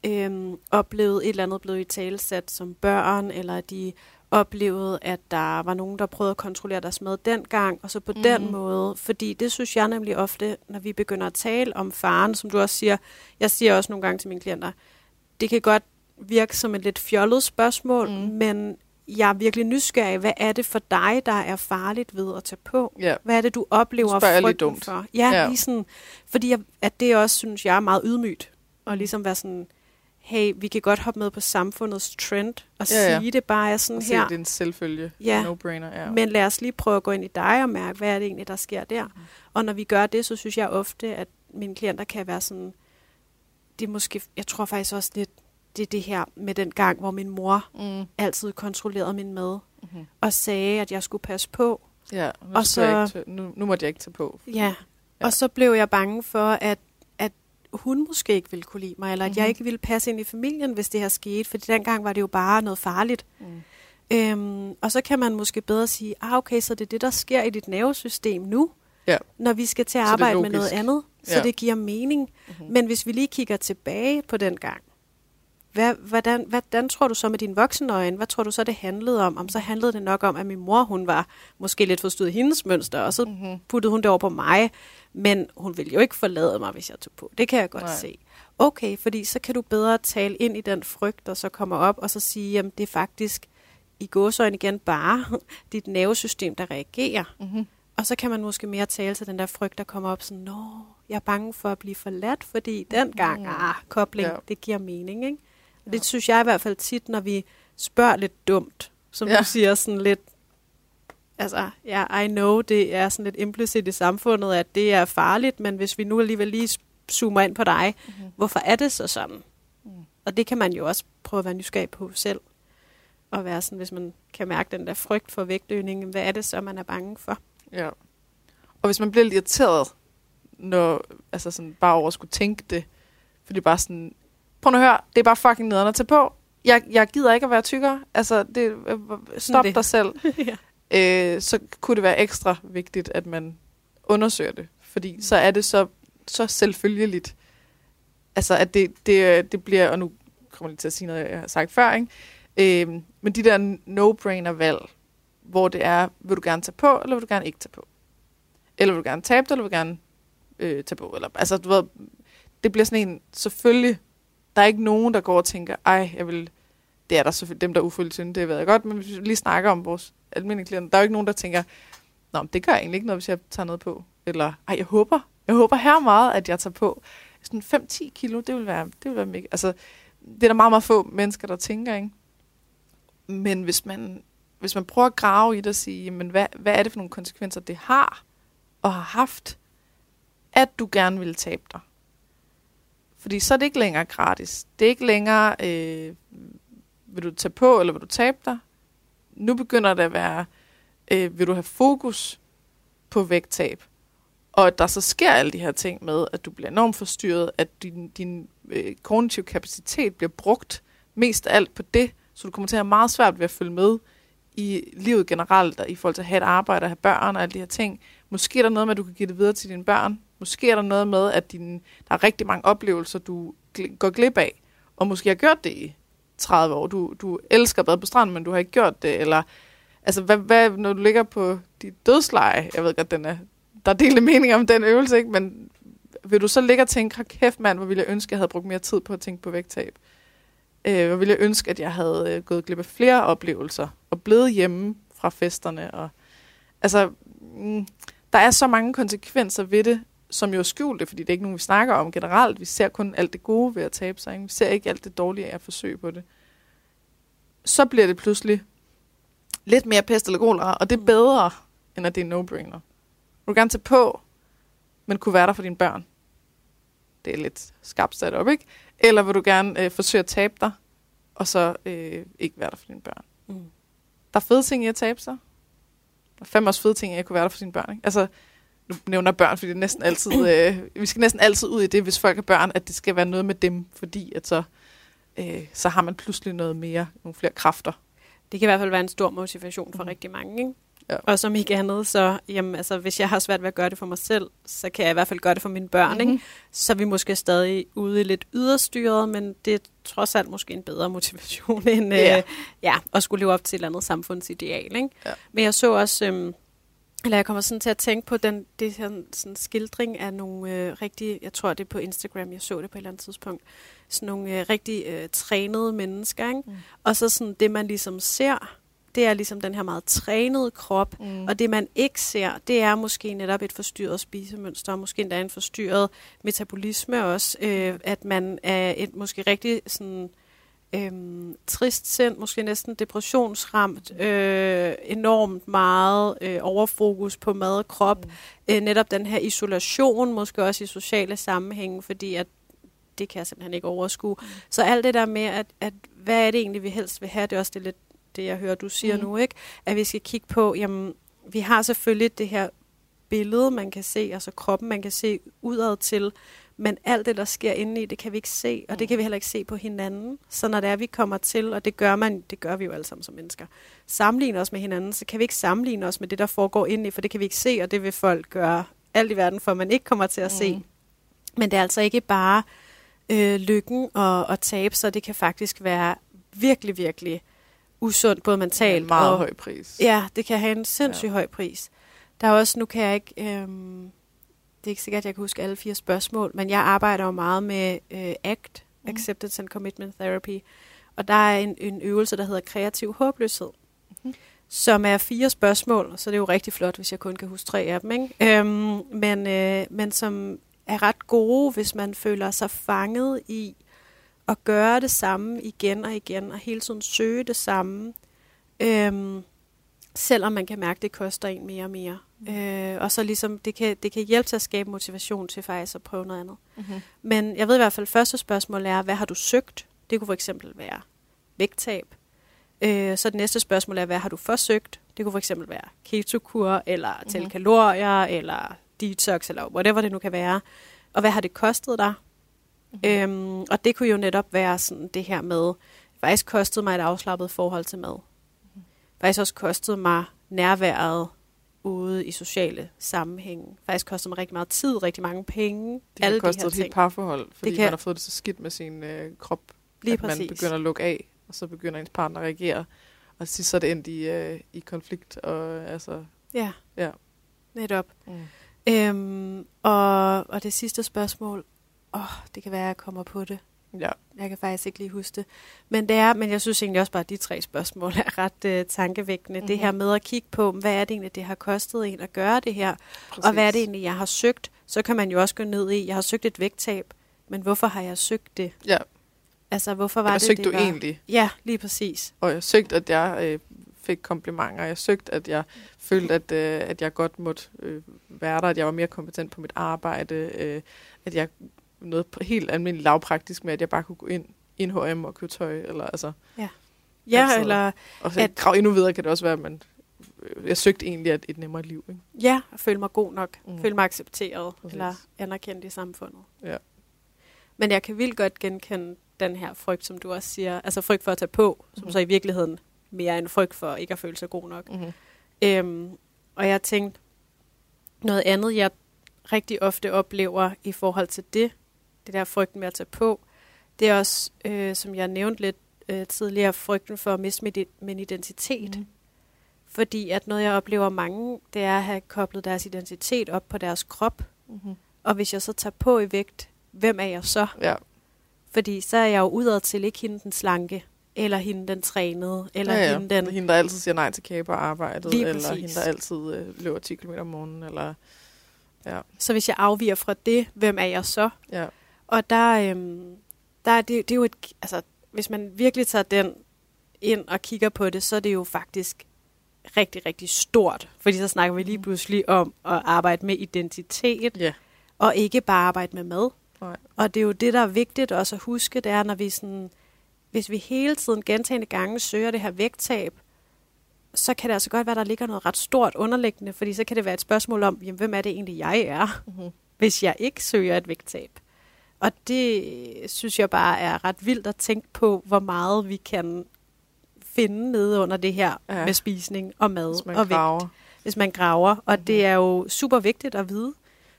øhm, oplevet et eller andet blevet i talesat som børn, eller de oplevede, at der var nogen, der prøvede at kontrollere deres mad dengang, og så på mm. den måde. Fordi det synes jeg nemlig ofte, når vi begynder at tale om faren, som du også siger, jeg siger også nogle gange til mine klienter, det kan godt virke som et lidt fjollet spørgsmål, mm. men jeg er virkelig nysgerrig. Hvad er det for dig, der er farligt ved at tage på? Ja. Hvad er det, du oplever frygten dumt. for? Ja, ja. Lige sådan, fordi jeg, at det også, synes jeg, er meget ydmygt. Og ligesom være sådan, hey, vi kan godt hoppe med på samfundets trend og ja, ja. sige det bare er sådan og her. det er en selvfølge. Ja. No-brainer. Ja. Men lad os lige prøve at gå ind i dig og mærke, hvad er det egentlig, der sker der. Mm. Og når vi gør det, så synes jeg ofte, at mine klienter kan være sådan, det er måske, jeg tror faktisk også lidt, det er det her med den gang, hvor min mor mm. altid kontrollerede min mad, mm-hmm. og sagde, at jeg skulle passe på. Ja, nu, og så, ikke nu, nu måtte jeg ikke tage på. Ja. ja, og så blev jeg bange for, at, at hun måske ikke ville kunne lide mig, eller at mm-hmm. jeg ikke ville passe ind i familien, hvis det her skete, fordi dengang var det jo bare noget farligt. Mm. Øhm, og så kan man måske bedre sige, ah okay, så det er det, der sker i dit nervesystem nu, ja. når vi skal til at arbejde med noget andet, så ja. det giver mening. Mm-hmm. Men hvis vi lige kigger tilbage på den gang, hvad, hvordan, hvordan tror du så med din voksenøjen, hvad tror du så, det handlede om? Om så handlede det nok om, at min mor, hun var måske lidt forstået hendes mønster, og så mm-hmm. puttede hun det over på mig. Men hun ville jo ikke forlade mig, hvis jeg tog på. Det kan jeg godt Nej. se. Okay, fordi så kan du bedre tale ind i den frygt, der så kommer op, og så sige, at det er faktisk i gåsøjne igen bare dit nervesystem, der reagerer. Mm-hmm. Og så kan man måske mere tale til den der frygt, der kommer op sådan, Nå, jeg er bange for at blive forladt, fordi den gang, mm. ah, kobling, ja. det giver mening, ikke? Det synes jeg i hvert fald tit, når vi spørger lidt dumt, som ja. du siger sådan lidt, altså, ja, I know, det er sådan lidt implicit i samfundet, at det er farligt, men hvis vi nu alligevel lige zoomer ind på dig, mm-hmm. hvorfor er det så sådan? Mm. Og det kan man jo også prøve at være nysgerrig på selv. Og være sådan, hvis man kan mærke den der frygt for vægtøgning, hvad er det så, man er bange for? Ja. Og hvis man bliver lidt irriteret, når, altså sådan bare over at skulle tænke det, for det er bare sådan, prøv at høre, det er bare fucking nederen at tage på. Jeg, jeg gider ikke at være tykkere. Altså, det, øh, stop det. dig selv. ja. øh, så kunne det være ekstra vigtigt, at man undersøger det. Fordi så er det så, så selvfølgeligt. Altså, at det, det, det bliver, og nu kommer jeg lige til at sige noget, jeg har sagt før, ikke? Øh, men de der no-brainer valg, hvor det er, vil du gerne tage på, eller vil du gerne ikke tage på? Eller vil du gerne tabe dig, eller vil du gerne øh, tage på? Eller, altså, du ved, det bliver sådan en, selvfølgelig der er ikke nogen, der går og tænker, ej, jeg vil... Det er der selvfølgelig dem, der er ufølge det ved jeg godt, men hvis vi lige snakker om vores almindelige klienter, der er jo ikke nogen, der tænker, Nå, det gør egentlig ikke noget, hvis jeg tager noget på. Eller, ej, jeg håber, jeg håber her meget, at jeg tager på. Sådan 5-10 kilo, det vil være, det vil være mega. Altså, det er der meget, meget få mennesker, der tænker, ikke? Men hvis man, hvis man prøver at grave i det og sige, jamen, hvad, hvad er det for nogle konsekvenser, det har og har haft, at du gerne vil tabe dig. Fordi så er det ikke længere gratis. Det er ikke længere, øh, vil du tage på, eller vil du tabe dig? Nu begynder det at være, øh, vil du have fokus på vægttab? Og at der så sker alle de her ting med, at du bliver enormt forstyrret, at din, din øh, kognitive kapacitet bliver brugt mest af alt på det, så du kommer til at have meget svært ved at følge med i livet generelt, og i forhold til at have et arbejde og have børn og alle de her ting. Måske er der noget med, at du kan give det videre til dine børn. Måske er der noget med, at din, der er rigtig mange oplevelser, du gl- går glip af, og måske har gjort det i 30 år. Du, du elsker at bade på stranden, men du har ikke gjort det. Eller, altså, hvad, hvad, når du ligger på dit dødsleje, jeg ved godt, den er, der er delte mening om den øvelse, ikke? men vil du så ligge og tænke, kæft mand, hvor ville jeg ønske, at jeg havde brugt mere tid på at tænke på vægttab? Øh, hvor ville jeg ønske, at jeg havde øh, gået glip af flere oplevelser, og blevet hjemme fra festerne. Og, altså, mm, der er så mange konsekvenser ved det, som jo er skjulte, fordi det er ikke nogen, vi snakker om generelt. Vi ser kun alt det gode ved at tabe sig. Ikke? Vi ser ikke alt det dårlige af at forsøge på det. Så bliver det pludselig lidt mere pest eller kolera, og det er bedre, end at det er no-brainer. Du vil gerne tage på, men kunne være der for dine børn. Det er lidt skarpt sat op, ikke? Eller vil du gerne øh, forsøge at tabe dig, og så øh, ikke være der for dine børn. Mm. Der er fede ting i at tabe sig. Der er fem også fede ting i at kunne være der for dine børn. Ikke? Altså, nu nævner børn, fordi det er næsten altid, øh, vi skal næsten altid ud i det, hvis folk har børn, at det skal være noget med dem, fordi at så, øh, så har man pludselig noget mere, nogle flere kræfter. Det kan i hvert fald være en stor motivation for mm. rigtig mange, ikke? Ja. Og som ikke andet, så jamen, altså, hvis jeg har svært ved at gøre det for mig selv, så kan jeg i hvert fald gøre det for mine børn. Mm-hmm. Ikke? Så er vi måske stadig ude i lidt yderstyret, men det er trods alt måske en bedre motivation end ja. Øh, ja, at skulle leve op til et eller andet samfundsideal. Ikke? Ja. Men jeg så også, øhm, eller jeg kommer sådan til at tænke på den det her sådan skildring af nogle øh, rigtig, jeg tror det er på Instagram, jeg så det på et eller andet tidspunkt, sådan nogle øh, rigtig øh, trænede mennesker. Ikke? Mm. Og så sådan det, man ligesom ser det er ligesom den her meget trænede krop, mm. og det man ikke ser, det er måske netop et forstyrret spisemønster, og måske endda en forstyrret metabolisme også, øh, at man er et måske rigtig sådan øhm, trist sind, måske næsten depressionsramt, øh, enormt meget øh, overfokus på mad og krop, mm. øh, netop den her isolation, måske også i sociale sammenhænge, fordi at det kan jeg simpelthen ikke overskue. Mm. Så alt det der med, at, at hvad er det egentlig, vi helst vil have, det er også det lidt det, jeg hører, du siger mm. nu, ikke? At vi skal kigge på, jamen, vi har selvfølgelig det her billede, man kan se, altså kroppen, man kan se udad til, men alt det, der sker inde i, det kan vi ikke se, og det mm. kan vi heller ikke se på hinanden. Så når det er, vi kommer til, og det gør man, det gør vi jo alle sammen som mennesker, sammenligne os med hinanden, så kan vi ikke sammenligne os med det, der foregår inde i, for det kan vi ikke se, og det vil folk gøre alt i verden, for man ikke kommer til at mm. se. Men det er altså ikke bare øh, lykken og, og tabe sig, det kan faktisk være virkelig, virkelig usundt, både mentalt en meget og... høj pris. Ja, det kan have en sindssygt ja. høj pris. Der er også, nu kan jeg ikke... Øhm, det er ikke sikkert, at jeg kan huske alle fire spørgsmål, men jeg arbejder jo meget med øh, ACT, mm. Acceptance and Commitment Therapy, og der er en, en øvelse, der hedder kreativ håbløshed, mm. som er fire spørgsmål, så det er jo rigtig flot, hvis jeg kun kan huske tre af dem, ikke? Øhm, men, øh, men som er ret gode, hvis man føler sig fanget i at gøre det samme igen og igen, og hele tiden søge det samme, øhm, selvom man kan mærke, at det koster en mere og mere. Mm. Øh, og så ligesom, det kan, det kan hjælpe til at skabe motivation til faktisk at prøve noget andet. Mm-hmm. Men jeg ved i hvert fald, første spørgsmål er, hvad har du søgt? Det kunne for eksempel være vægttab. Øh, så det næste spørgsmål er, hvad har du forsøgt? Det kunne for eksempel være ketokur, eller tælle mm-hmm. kalorier, eller detox, eller whatever det nu kan være. Og hvad har det kostet dig? Mm-hmm. Øhm, og det kunne jo netop være sådan det her med, faktisk kostede mig et afslappet forhold til mad. Faktisk også kostede mig nærværet ude i sociale sammenhænge. Faktisk kostede mig rigtig meget tid, rigtig mange penge. Det har kostet et helt parforhold, fordi det kan... man har fået det så skidt med sin øh, krop, Lige at præcis. man begynder at lukke af, og så begynder ens partner at reagere. Og til så er det endt i, øh, i konflikt. Og, altså, ja, ja, netop. Mm. Øhm, og, og det sidste spørgsmål, åh, oh, det kan være, at jeg kommer på det. Ja. Jeg kan faktisk ikke lige huske det. Men det er, men jeg synes egentlig også bare, at de tre spørgsmål er ret uh, tankevækkende. Mm-hmm. Det her med at kigge på, hvad er det egentlig, det har kostet en at gøre det her? Præcis. Og hvad er det egentlig, jeg har søgt? Så kan man jo også gå ned i, jeg har søgt et vægttab, men hvorfor har jeg søgt det? Ja. Altså, hvorfor var Hvad det, søgte det du var? egentlig? Ja, lige præcis. Og jeg søgte, at jeg øh, fik komplimenter. Jeg søgte, at jeg følte, at, øh, at jeg godt måtte øh, være der, at jeg var mere kompetent på mit arbejde, øh, at jeg noget helt almindeligt lavpraktisk med, at jeg bare kunne gå ind i en H&M og købe tøj, eller altså, Ja, Altså, eller og så At- grav endnu videre kan det også være, at man, øh, jeg søgte egentlig et, et nemmere liv, ikke? ja, at føle mig god nok. Mm. Mm. Føle mig accepteret Præcis. eller anerkendt i samfundet. Ja. Men jeg kan vildt godt genkende den her frygt, som du også siger. Altså frygt for at tage på, som Mhm. så i virkeligheden mere er en frygt for ikke at føle sig god nok. Mm-hmm. Øhm, og jeg tænkte, noget andet, jeg rigtig ofte oplever i forhold til det, det der frygten med at tage på, det er også, øh, som jeg nævnte lidt øh, tidligere, frygten for at miste min, min identitet. Mm. Fordi at noget, jeg oplever mange, det er at have koblet deres identitet op på deres krop. Mm-hmm. Og hvis jeg så tager på i vægt, hvem er jeg så? Ja, Fordi så er jeg jo udad til ikke hende den slanke, eller hende den trænede, eller ja, ja. hende den... hende, der altid siger nej til kage på arbejdet, Lige eller præcis. hende, der altid øh, løber 10 km om morgenen, eller ja, Så hvis jeg afviger fra det, hvem er jeg så? ja. Og der, øhm, der er det, det er jo et, altså, hvis man virkelig tager den ind og kigger på det, så er det jo faktisk rigtig, rigtig stort. Fordi så snakker vi lige pludselig om at arbejde med identitet, Ja. og ikke bare arbejde med mad. Nej. Og det er jo det, der er vigtigt også at huske, det er, når vi sådan, hvis vi hele tiden gentagende gange søger det her vægttab, så kan det altså godt være, der ligger noget ret stort underliggende, fordi så kan det være et spørgsmål om, jamen, hvem er det egentlig, jeg er, Mm-hmm. hvis jeg ikke søger et vægttab. Og det synes jeg bare er ret vildt at tænke på, hvor meget vi kan finde nede under det her Ja. med spisning og mad og vægt graver. hvis man graver. Og Mhm. det er jo super vigtigt at vide,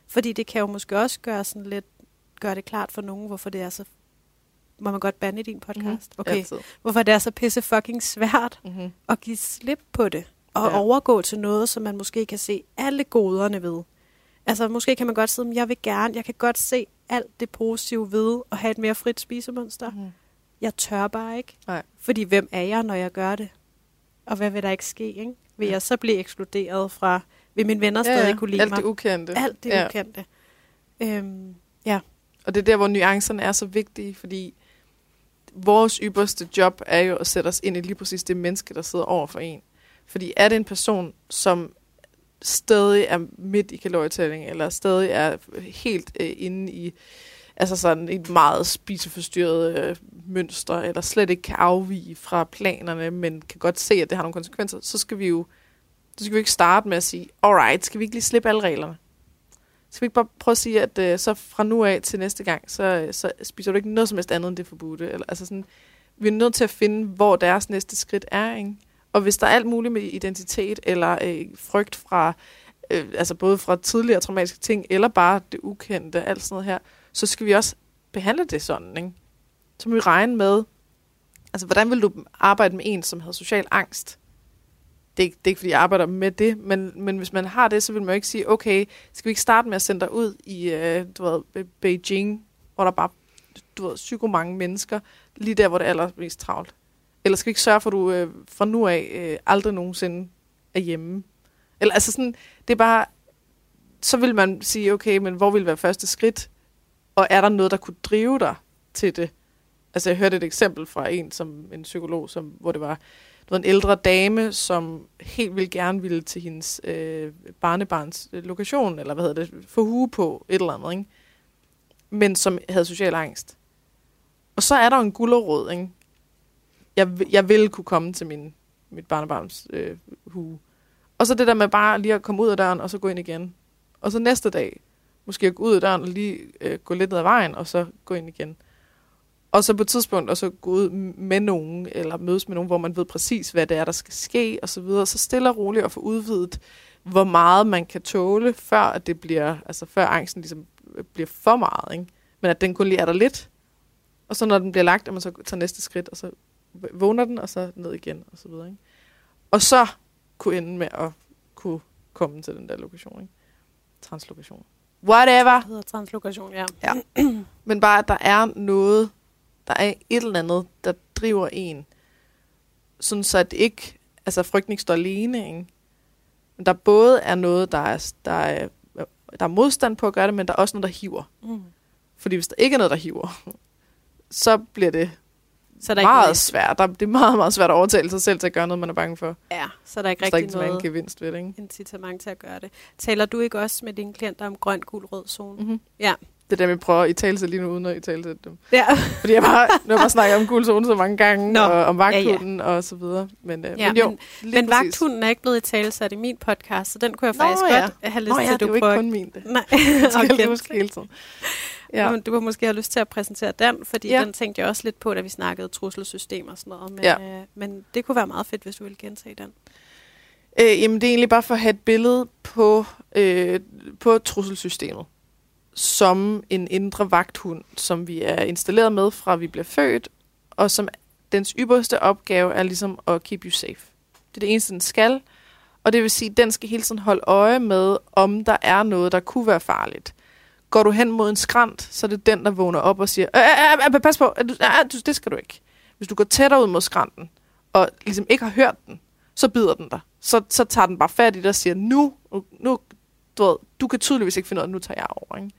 fordi det kan jo måske også gøre sådan lidt, gøre det klart for nogen, hvorfor det er så, må man godt bande i din podcast? Mhm. Okay, Altid. hvorfor det er så pisse fucking svært Mm-hmm. at give slip på det, og ja. overgå til noget, som man måske kan se alle goderne ved. Altså måske kan man godt sige, at jeg vil gerne, jeg kan godt se alt det positive ved at have et mere frit spisemønster. Mm-hmm. Jeg tør bare ikke. Nej. Fordi hvem er jeg, når jeg gør det? Og hvad vil der ikke ske? Ikke? Vil Ja. jeg så blive ekskluderet fra, vil mine venner stadig kunne lide alt mig? det ukendte. alt det ja. ukendte. Øhm, ja. Og det er der, hvor nuancerne er så vigtige, fordi vores ypperste job er jo at sætte os ind i lige præcis det menneske, der sidder over for en. Fordi er det en person, som stadig er midt i kalorietælling, eller stadig er helt øh, inde i altså sådan et meget spiseforstyrret øh, mønster, eller slet ikke kan afvige fra planerne, men kan godt se, at det har nogle konsekvenser, så skal vi jo så skal vi ikke starte med at sige, alright, skal vi ikke lige slippe alle reglerne? Skal vi ikke bare prøve at sige, at øh, så fra nu af til næste gang, så, øh, så spiser du ikke noget som helst andet end det forbudte? Eller, altså sådan, vi er nødt til at finde, hvor deres næste skridt er. Ikke? Og hvis der er alt muligt med identitet eller øh, frygt fra, øh, altså både fra tidligere traumatiske ting, eller bare det ukendte, alt sådan noget her, så skal vi også behandle det sådan. Ikke? Så må vi regne med, altså hvordan vil du arbejde med en, som havde social angst? Det er, ikke, det er ikke, fordi jeg arbejder med det, men, men hvis man har det, så vil man jo ikke sige, okay, skal vi ikke starte med at sende dig ud i øh, du ved, Beijing, hvor der bare du ved, psyko mange mennesker, lige der, hvor det er allermest travlt? Eller skal vi ikke sørge for, at du øh, fra nu af øh, aldrig nogensinde er hjemme? Eller altså sådan, det er bare, så vil man sige, okay, men hvor vil være første skridt? Og er der noget, der kunne drive dig til det? Altså jeg hørte et eksempel fra en, som en psykolog, som, hvor det var, det var en ældre dame, som helt vildt gerne ville til hendes øh, barnebarns øh, lokation, eller hvad hedder det, få hue på et eller andet, ikke? men som havde social angst. Og så er der en gulderråd, ikke? Jeg, jeg vil kunne komme til min, mit barnebarns øh, hue. Og så det der med bare lige at komme ud af døren, og så gå ind igen. Og så næste dag, måske at gå ud af døren og lige øh, gå lidt ned ad vejen, og så gå ind igen. Og så på et tidspunkt, og så gå ud med nogen, eller mødes med nogen, hvor man ved præcis, hvad det er, der skal ske, og så videre. Så stille og roligt og få udvidet, hvor meget man kan tåle, før at det bliver, altså før angsten ligesom øh, bliver for meget, ikke? Men at den kun lige er der lidt. Og så når den bliver lagt, at man så tager næste skridt, og så vågner den, og så ned igen, og så videre, ikke? Og så kunne ende med at kunne komme til den der lokation, ikke? Translokation. Whatever. Det hedder translokation, ja. Men bare, at der er noget, der er et eller andet, der driver en, sådan så at det ikke, altså frygten ikke står alene, ikke? Men der både er noget, der er, der er, der er modstand på at gøre det, men der er også noget, der hiver. Mm. Fordi hvis der ikke er noget, der hiver, så bliver det Så er der meget ikke svært. Der, det er meget, meget svært at overtale sig selv til at gøre noget, man er bange for. ja, så er der ikke der rigtig ikke er en noget gevinst ved det, ikke? incitament til at gøre det. Taler du ikke også med dine klienter om grøn, gul, rød zone? Mm-hmm. Ja. Det er dem, jeg prøver at i tale lige nu, uden at i tale dem. Ja. Fordi jeg bare, nu har bare snakket om gul zone så mange gange, Nå. og om vagthunden og så videre. Men, øh, Ja, men jo, men- Men præcis. vagthunden er ikke blevet i talesat i min podcast, så den kunne jeg Nå, faktisk ja. godt have lyst Nå til, ja, at det du er jo ikke prøver. kun min det. Nej, Det skal huske hele tiden. Ja. Men du kunne måske have lyst til at præsentere den, fordi ja. den tænkte jeg også lidt på, da vi snakkede trusselsystem og sådan noget. Men, Ja. øh, men det kunne være meget fedt, hvis du ville gentage den. Øh, jamen, det er egentlig bare for at have et billede på, øh, på trusselsystemet som en indre vagthund, som vi er installeret med fra vi bliver født, og som dens ypperste opgave er ligesom at keep you safe. Det er det eneste, den skal, og det vil sige, at den skal hele tiden holde øje med, om der er noget, der kunne være farligt. Går du hen mod en skrant, så er det den, der vågner op og siger, øh, øh, øh, pas på, du- du- det skal du ikke. Hvis du går tættere ud mod skranten, og ligesom ikke har hørt den, så bider den dig. Så, så tager den bare fat i dig og siger, nu, nu du, ved, du kan tydeligvis ikke finde ud af, nu tager jeg over. Ikke?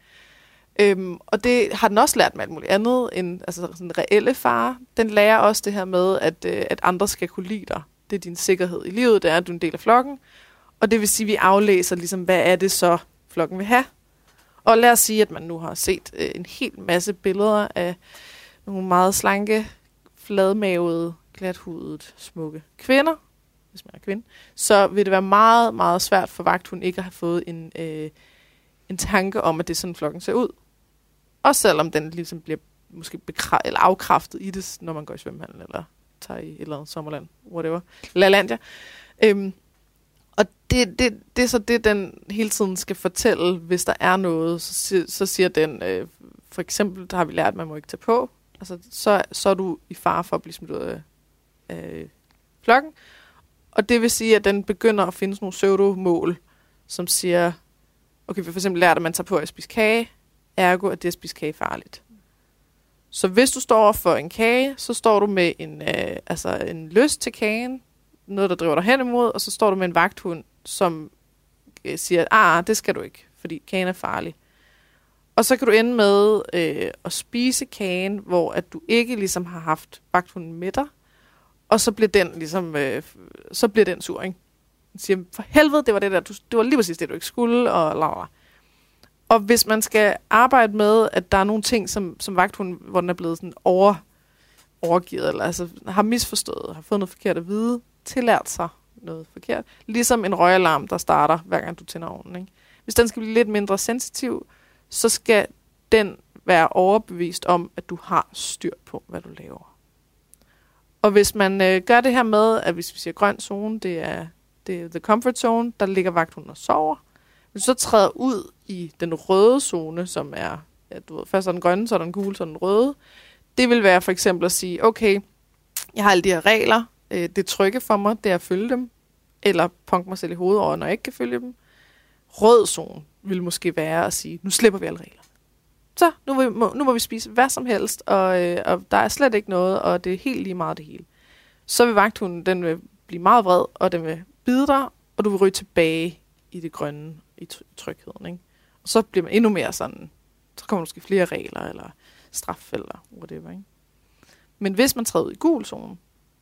Øhm, og det har den også lært med alt muligt andet end altså sådan reelle fare. Den lærer også det her med, at, øh, at andre skal kunne lide dig. Det er din sikkerhed i livet, det er, at du er en del af flokken. Og det vil sige, at vi aflæser, ligesom, hvad er det så, flokken vil have. Og lad os sige, at man nu har set øh, en hel masse billeder af nogle meget slanke, fladmavede, glathudede, smukke kvinder, hvis man er kvinde, så vil det være meget, meget svært for vagt, hun ikke at have fået en, øh, en tanke om, at det er sådan, flokken ser ud. Og selvom den ligesom bliver måske bekræ- eller afkræftet i det, når man går i svømmehallen, eller tager i et eller andet sommerland, whatever, LaLandia. Øhm, og det, det, det er så det, den hele tiden skal fortælle, hvis der er noget, så, så siger den, øh, for eksempel, der har vi lært, at man må ikke tage på, altså, så, så er du i fare for at blive smidt ud af, øh, flokken. Og det vil sige, at den begynder at finde sådan nogle pseudo-mål, som siger, okay, vi for eksempel lært, at man tager på at spise kage, ergo at det at spise kage er farligt. Så hvis du står for en kage, så står du med en, øh, altså en lyst til kagen, noget, der driver dig hen imod, og så står du med en vagthund, som øh, siger, ah, det skal du ikke, fordi kagen er farlig. Og så kan du ende med øh, at spise kagen, hvor at du ikke ligesom har haft vagthunden med dig, og så bliver den ligesom, øh, så bliver den sur, ikke? Den siger, for helvede, det var det der, du, det var lige præcis det, du ikke skulle, og la, la. Og hvis man skal arbejde med, at der er nogle ting, som, som vagthunden, hvor den er blevet sådan over, overgivet, eller altså har misforstået, har fået noget forkert at vide, tillært sig noget forkert. Ligesom en røgalarm, der starter, hver gang du tænder ovnen. Ikke? Hvis den skal blive lidt mindre sensitiv, så skal den være overbevist om, at du har styr på, hvad du laver. Og hvis man øh, gør det her med, at hvis vi siger grøn zone, det er, det er the comfort zone, der ligger vagthunden og sover. Hvis du så træder ud i den røde zone, som er, ja, du ved, først er den grønne, så er den gule, så er den røde. Det vil være for eksempel at sige, okay, jeg har alle de her regler, øh, det trygge for mig, det er at følge dem, eller punke mig selv i hovedet over, når jeg ikke kan følge dem. Rød zone vil måske være at sige, nu slipper vi alle regler. Så nu, vil, må, nu må vi spise hvad som helst, og, øh, og der er slet ikke noget, og det er helt lige meget det hele. Så vil vagthunden, den vil blive meget vred, og den vil bide dig, og du vil ryge tilbage i det grønne, i trygheden. Ikke? Og så bliver man endnu mere sådan, så kommer der måske flere regler, eller straf, eller whatever. Ikke? Men hvis man træder ud i gul zone,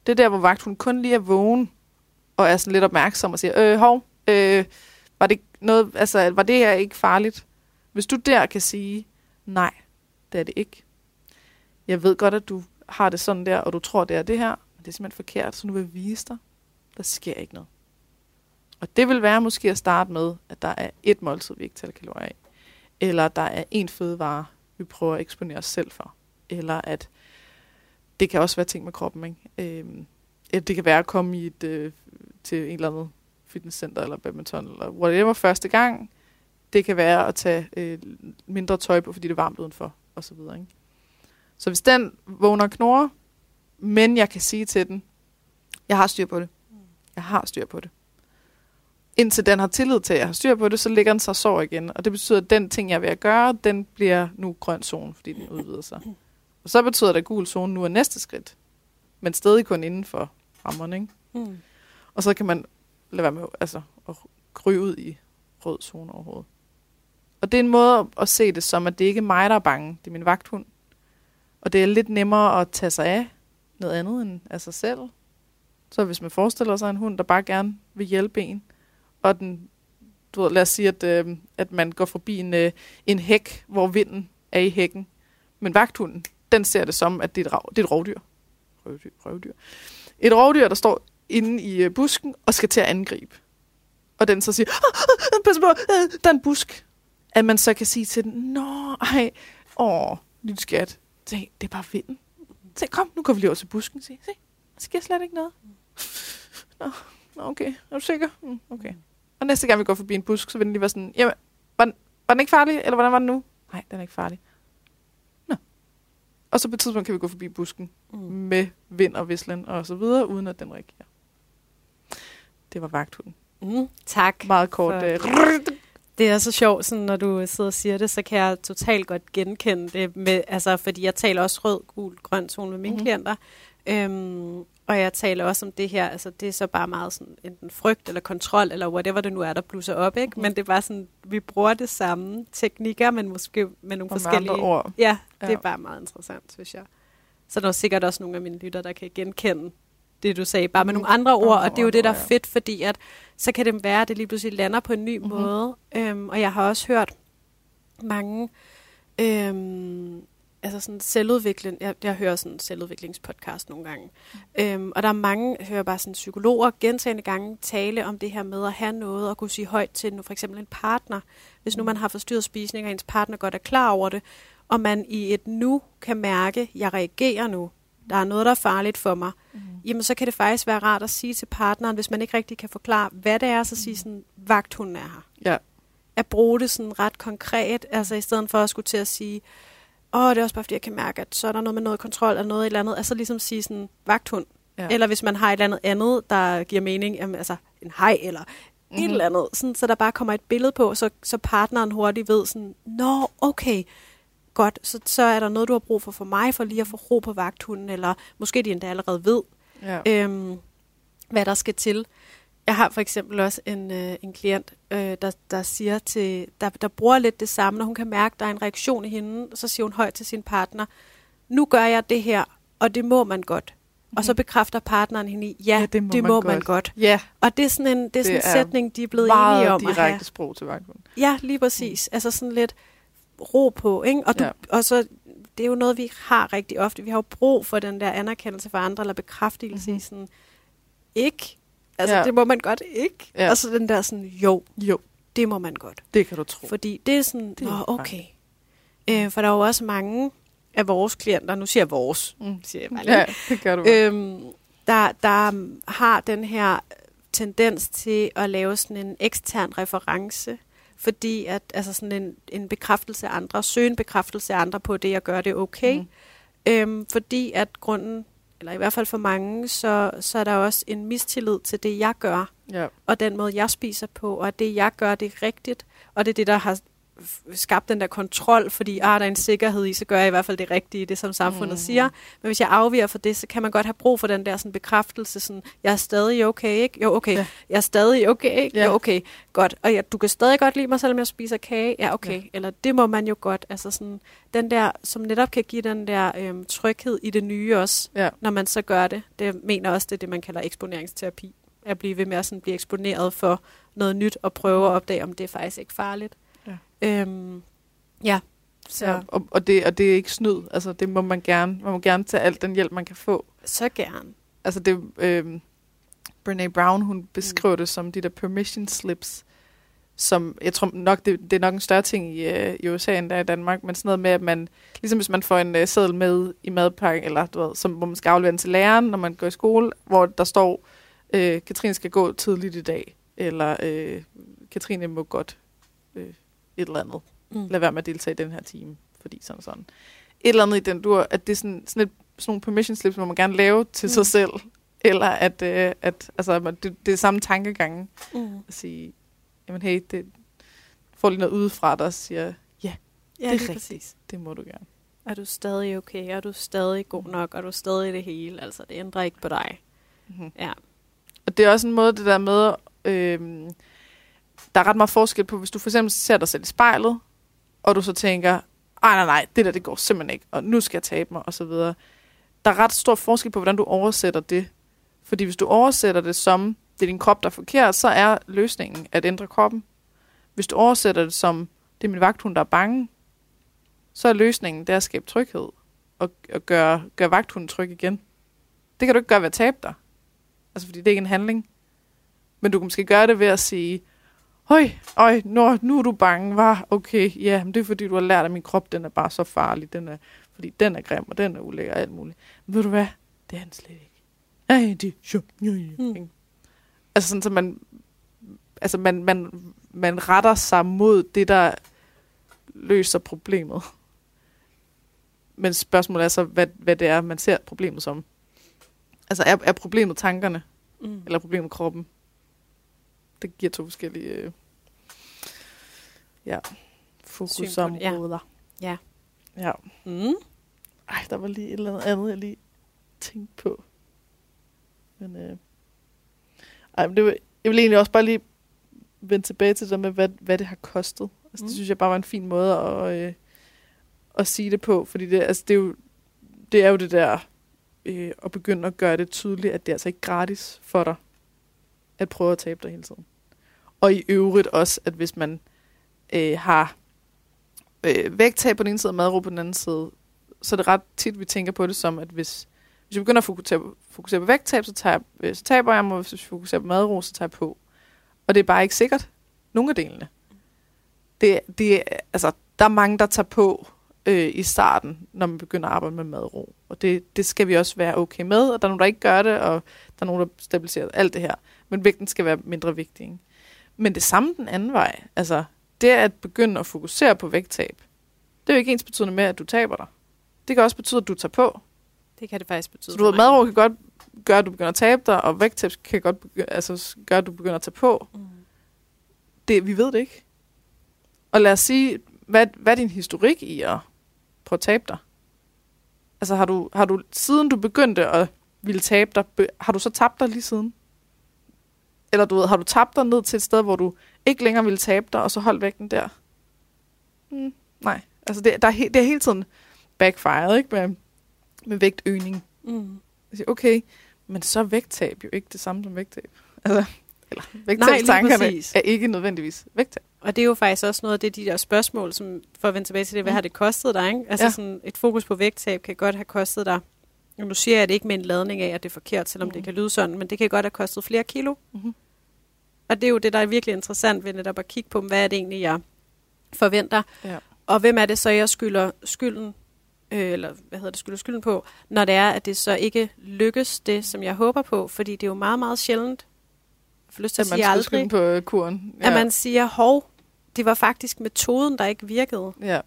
det er der, hvor vagthunden kun lige er vågen, og er sådan lidt opmærksom og siger, øh, hov, øh, var det noget, altså, var det her ikke farligt? Hvis du der kan sige, nej, det er det ikke. Jeg ved godt, at du har det sådan der, og du tror, det er det her, men det er simpelthen forkert, så nu vil jeg vise dig, der sker ikke noget. Og det vil være måske at starte med, at der er et måltid, vi ikke tæller kalorier af. Eller der er en fødevare, vi prøver at eksponere os selv for. Eller at det kan også være ting med kroppen. Ikke? Øh, eller det kan være at komme i et, øh, til en eller anden fitnesscenter eller badminton eller whatever første gang. Det kan være at tage øh, mindre tøj på, fordi det er varmt udenfor og så videre. Ikke? Så hvis den vågner og knurrer, men jeg kan sige til den, jeg har styr på det. Jeg har styr på det. Indtil den har tillid til, at jeg har styr på det, så ligger den sig og sover igen. Og det betyder, at den ting, jeg er ved at gøre, den bliver nu grøn zone, fordi den udvider sig. Og så betyder det, at gul zone nu er næste skridt. Men stadig kun inden for rammerne. Ikke? Mm. Og så kan man lade være med altså, at kryge ud i rød zone overhovedet. Og det er en måde at se det som, at det ikke er mig, der er bange. Det er min vagthund. Og det er lidt nemmere at tage sig af noget andet end af sig selv. Så hvis man forestiller sig en hund, der bare gerne vil hjælpe en, og den, du ved, lad os sige, at, øh, at man går forbi en, øh, en hæk, hvor vinden er i hækken. Men vagthunden, den ser det som, at det er et, rav, det er et rovdyr. Røvdyr, røvdyr. Et rovdyr, der står inde i øh, busken og skal til at angribe. Og den så siger, ah, ah, "Ah, pas på, øh, der er en busk. At man så kan sige til den, nå, ej, åh, lille skat, det er bare vinden. Se, kom, nu går vi lige over til busken. Se, se, der sker slet ikke noget. Nå, nå, okay, er du sikker? Mm, okay. Og næste gang vi går forbi en busk, så vil den lige være sådan, jamen, var den, var den ikke farlig, eller hvordan var den nu? Nej, den er ikke farlig. Og så på et tidspunkt kan vi gå forbi busken Mm. med vind og vislen og så videre, uden at den reagerer. Det var vagthunden. Mm. Tak. Meget kort. For- Øh, Det er så sjovt, sådan, når du sidder og siger det, så kan jeg totalt godt genkende det, med, altså, fordi jeg taler også rød, gul, grøn tone med mine mm-hmm. klienter. Øhm, og jeg taler også om det her, altså det er så bare meget sådan enten frygt eller kontrol, eller whatever det nu er, der blusser op, ikke? Mhm. Men det er bare sådan, vi bruger det samme teknikker, men måske med nogle og med forskellige... andre ord. Ja, det er bare meget interessant, synes jeg. Så der er sikkert også nogle af mine lytter, der kan genkende det, du sagde, bare med Mhm. nogle andre ord, og det er jo det, der er fedt, fordi at så kan det være, at det lige pludselig lander på en ny Mhm. mm-hmm. måde. Øhm, og jeg har også hørt mange, øhm, altså sådan selvudvikling, jeg, jeg hører sådan en selvudviklingspodcast nogle gange, øhm, og der er mange, jeg hører bare sådan psykologer gentagende gange tale om det her med at have noget og kunne sige højt til nu, for eksempel en partner. Hvis nu man har forstyrret spisning, og ens partner godt er klar over det, og man i et nu kan mærke, at jeg reagerer nu, der er noget, der er farligt for mig, Mhm. jamen så kan det faktisk være rart at sige til partneren, hvis man ikke rigtig kan forklare, hvad det er, så sige sådan, vagthunden er her. Ja. At bruge det sådan ret konkret, altså i stedet for at skulle til at sige, åh, det er også bare fordi, jeg kan mærke, at så er der noget med noget kontrol eller noget eller andet, altså ligesom sige sådan, vagthund. Ja. Ja. Eller hvis man har et eller andet andet, der giver mening, jamen, altså en hej eller mm-hmm. et eller andet, sådan, så der bare kommer et billede på, så, så partneren hurtigt ved sådan, nå, okay, godt, så, så er der noget, du har brug for for mig, for lige at få ro på vagthunden, eller måske de endda allerede ved, Ja. øhm, hvad der skal til. Jeg har for eksempel også en, øh, en klient, øh, der, der siger til, der, der bruger lidt det samme, når hun kan mærke, at der er en reaktion i hende, så siger hun højt til sin partner, nu gør jeg det her, og det må man godt. Og så bekræfter partneren hende i, ja, ja det må, det man, må man godt. Ja, Og det er sådan en, det er sådan Det en sætning, de er blevet meget enige om at have. direkte sprog til vagthunden. Ja, lige præcis. Mm. Altså sådan lidt ro på, ikke? Og, du, Ja. og så, det er jo noget, vi har rigtig ofte. Vi har jo brug for den der anerkendelse fra andre, eller bekræftelse mm-hmm. i sådan, ikke? Altså, Ja. det må man godt ikke. Ja. Og så den der sådan, jo, Jo, det må man godt. det kan du tro. Fordi det er sådan, Det er okay. Øh, for der er jo også mange af vores klienter, nu siger jeg vores, Mm. siger jeg bare lige, Ja, det gør du. øhm, der, der har den her tendens til at lave sådan en ekstern reference, fordi at altså sådan en, en bekræftelse af andre, søge en bekræftelse af andre på det, jeg gør det okay. Mm. Øhm, fordi at grunden, eller i hvert fald for mange, så, så er der også en mistillid til det, jeg gør, ja. og den måde, jeg spiser på, og at det, jeg gør, det er rigtigt, og det er det, der har skabt den der kontrol, fordi ah, der er en sikkerhed i, så gør jeg i hvert fald det rigtige, det som samfundet mm. siger. Men hvis jeg afviger fra det, så kan man godt have brug for den der sådan, bekræftelse, sådan, jeg er stadig okay, ikke? Jo, okay. Ja. Jeg er stadig okay, ikke? Ja. Jo, okay. Godt. Og ja, du kan stadig godt lide mig, selvom jeg spiser kage. Ja, okay. Ja. Eller det må man jo godt. Altså sådan, den der, som netop kan give den der øhm, tryghed i det nye også, Ja. når man så gør det. Det mener også, det er det, man kalder eksponeringsterapi. At blive ved med at sådan blive eksponeret for noget nyt, og prøve at opdage, om det er faktisk ikke farligt. Øhm, ja. Så, ja. Og, og, det, og det er ikke snyd. Altså, det må man gerne. Man må gerne tage alt den hjælp, man kan få. så gerne. Altså, det, øh, Brene Brown, hun beskriver det som de der permission slips, som, jeg tror nok, det, det er nok en større ting i, øh, i USA end der i Danmark, men sådan noget med, at man, ligesom hvis man får en øh, seddel med i madpakken, eller du ved, som, hvor man skal aflevere den til læreren, når man går i skole, hvor der står, øh, Katrine skal gå tidligt i dag, eller øh, Katrine må godt øh, et eller andet. Mm. Lad være med at deltage i den her time, fordi sådan sådan. Et eller andet i den dur, at det er sådan, sådan, et, sådan nogle permission slips, må man gerne lave til mm. sig Mm. selv, eller at, øh, at altså, man- det, det er samme tankegange Mm. at sige, jamen hey, det får lige noget udefra, der siger, ja, Ja, det er rigtigt. præcis. det må du gerne. Er du stadig okay? Er du stadig god nok? Er du stadig det hele? Altså, det ændrer ikke på dig. Mm-hmm. Ja. Og det er også en måde, det der med, øh, der er ret meget forskel på, hvis du for eksempel ser dig selv i spejlet, og du så tænker, ej nej nej, det der det går simpelthen ikke, og nu skal jeg tabe mig, og så videre. Der er ret stor forskel på, hvordan du oversætter det. Fordi hvis du oversætter det som, det er din krop, der er forkert, så er løsningen at ændre kroppen. Hvis du oversætter det som, det er min vagthund, der er bange, så er løsningen det er at skabe tryghed og, og gøre, gøre vagthunden tryg igen. Det kan du ikke gøre ved at tabe dig. Altså, fordi det er ikke en handling. Men du kan måske gøre det ved at sige, Høj, øj, nu, nu er du bange, var Okay, ja, men det er fordi, du har lært, at min krop, den er bare så farlig. Den er, fordi den er grim, og den er ulækker og alt muligt. Men ved du hvad? Det er han slet ikke. Ej, det er. Mm. Altså sådan, så man, altså man, man, man retter sig mod det, der løser problemet. Men spørgsmålet er så, hvad, hvad det er, man ser problemet som. Altså er, er problemet tankerne, mm. eller er problemet kroppen? Det giver to forskellige øh, ja, fokusområder. Ja. ja. ja. Mm. Ej, der var lige et eller andet, jeg lige tænkte på. Men, øh, ej, men det var, jeg vil egentlig også bare lige vende tilbage til det med, hvad, hvad det har kostet. Altså, mm. Det synes jeg bare var en fin måde at, øh, at sige det på, fordi det, altså, det, er, jo, det er jo det der øh, at begynde at gøre det tydeligt, at det er altså ikke gratis for dig at prøve at tabe dig hele tiden. Og i øvrigt også, at hvis man øh, har øh, vægttab på den ene side og madro på den anden side, så er det ret tit, vi tænker på det som, at hvis, hvis jeg begynder at fokusere, fokusere på vægttab, så, tager, øh, så taber jeg mig, og hvis jeg fokuserer på madro, så tager jeg på. Og det er bare ikke sikkert. Nogle af delene. Det, det, altså, der er mange, der tager på øh, i starten, når man begynder at arbejde med madro. Og det, det skal vi også være okay med, og der er nogen, der ikke gør det, og der er nogen, der stabiliserer alt det her. Men vægten skal være mindre vigtig. Ikke? Men det samme den anden vej. Altså, det at begynde at fokusere på vægttab, det er jo ikke ens betydende med, at du taber dig. Det kan også betyde, at du tager på. Det kan det faktisk betyde. Så du ved, madro kan godt gøre, at du begynder at tabe dig, og vægttab kan godt altså, gøre, at du begynder at tage på. Mm. Det, vi ved det ikke. Og lad os sige, hvad, hvad er din historik i at prøve at tabe dig? Altså har du, har du, siden du begyndte at ville tabe dig, har du så tabt dig lige siden? Eller du ved, har du tabt dig ned til et sted, hvor du ikke længere ville tabe dig, og så holdt vægten der? Mm, nej. Altså det, der er det er hele tiden backfired, ikke? Med, med vægtøgning. Mm. Jeg siger, okay, men så er vægttab jo ikke det samme som vægttab. Altså, eller vægttabstankerne er ikke nødvendigvis vægttab. Og det er jo faktisk også noget af det, de der spørgsmål, som for at vende tilbage til det, hvad mm. har det kostet dig? Ikke? Altså ja. sådan et fokus på vægttab kan godt have kostet dig nu siger jeg det ikke med en ladning af, at det er forkert, selvom mm. det kan lyde sådan, men det kan godt have kostet flere kilo. Mm-hmm. Og det er jo det, der er virkelig interessant ved netop at kigge på, hvad er det egentlig, jeg forventer. Ja. Og hvem er det så, jeg skylder skylden, øh, eller hvad hedder det, skylder skylden på, når det er, at det så ikke lykkes det, som jeg håber på. Fordi det er jo meget, meget sjældent, jeg får lyst til at, at sige aldrig, på kuren. Ja. at man siger, hov, det var faktisk metoden, der ikke virkede. Ja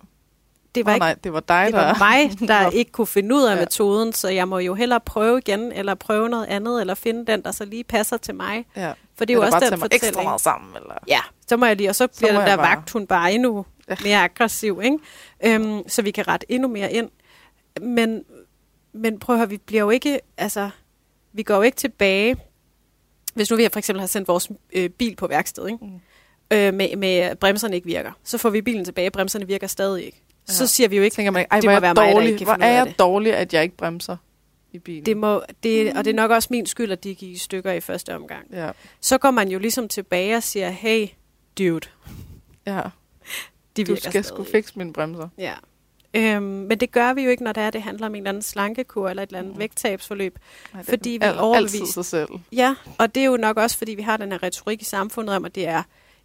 det var, oh, ikke, nej, det var dig, det der... var mig, der ikke kunne finde ud af ja. metoden, så jeg må jo hellere prøve igen, eller prøve noget andet, eller finde den, der så lige passer til mig. Ja. For det er jo også den fortælling. ekstra meget sammen, eller? Ja, så må jeg lige, og så bliver så den der bare... vagt, hun bare endnu ja. mere aggressiv, ikke? Øhm, så vi kan rette endnu mere ind. Men, men prøv at høre, vi bliver jo ikke, altså, vi går jo ikke tilbage, hvis nu vi for eksempel har sendt vores øh, bil på værksted, ikke? Mm. Øh, med, med bremserne ikke virker, så får vi bilen tilbage, bremserne virker stadig ikke ja. så siger vi jo ikke, Tænker man, ej, det må være dårlig, mig, der ikke hvor er jeg dårlig, at jeg ikke bremser i bilen. Det må, det, og det er nok også min skyld, at de gik i stykker i første omgang. Ja. Så går man jo ligesom tilbage og siger, hey, dude. Ja. De du skal sgu fikse mine bremser. Ja. Øhm, men det gør vi jo ikke, når det, er, det handler om en eller anden slankekur eller et eller andet mm. vægttabsforløb. Nej, fordi vi al- overvist... sig selv. Ja, og det er jo nok også, fordi vi har den her retorik i samfundet om, at det er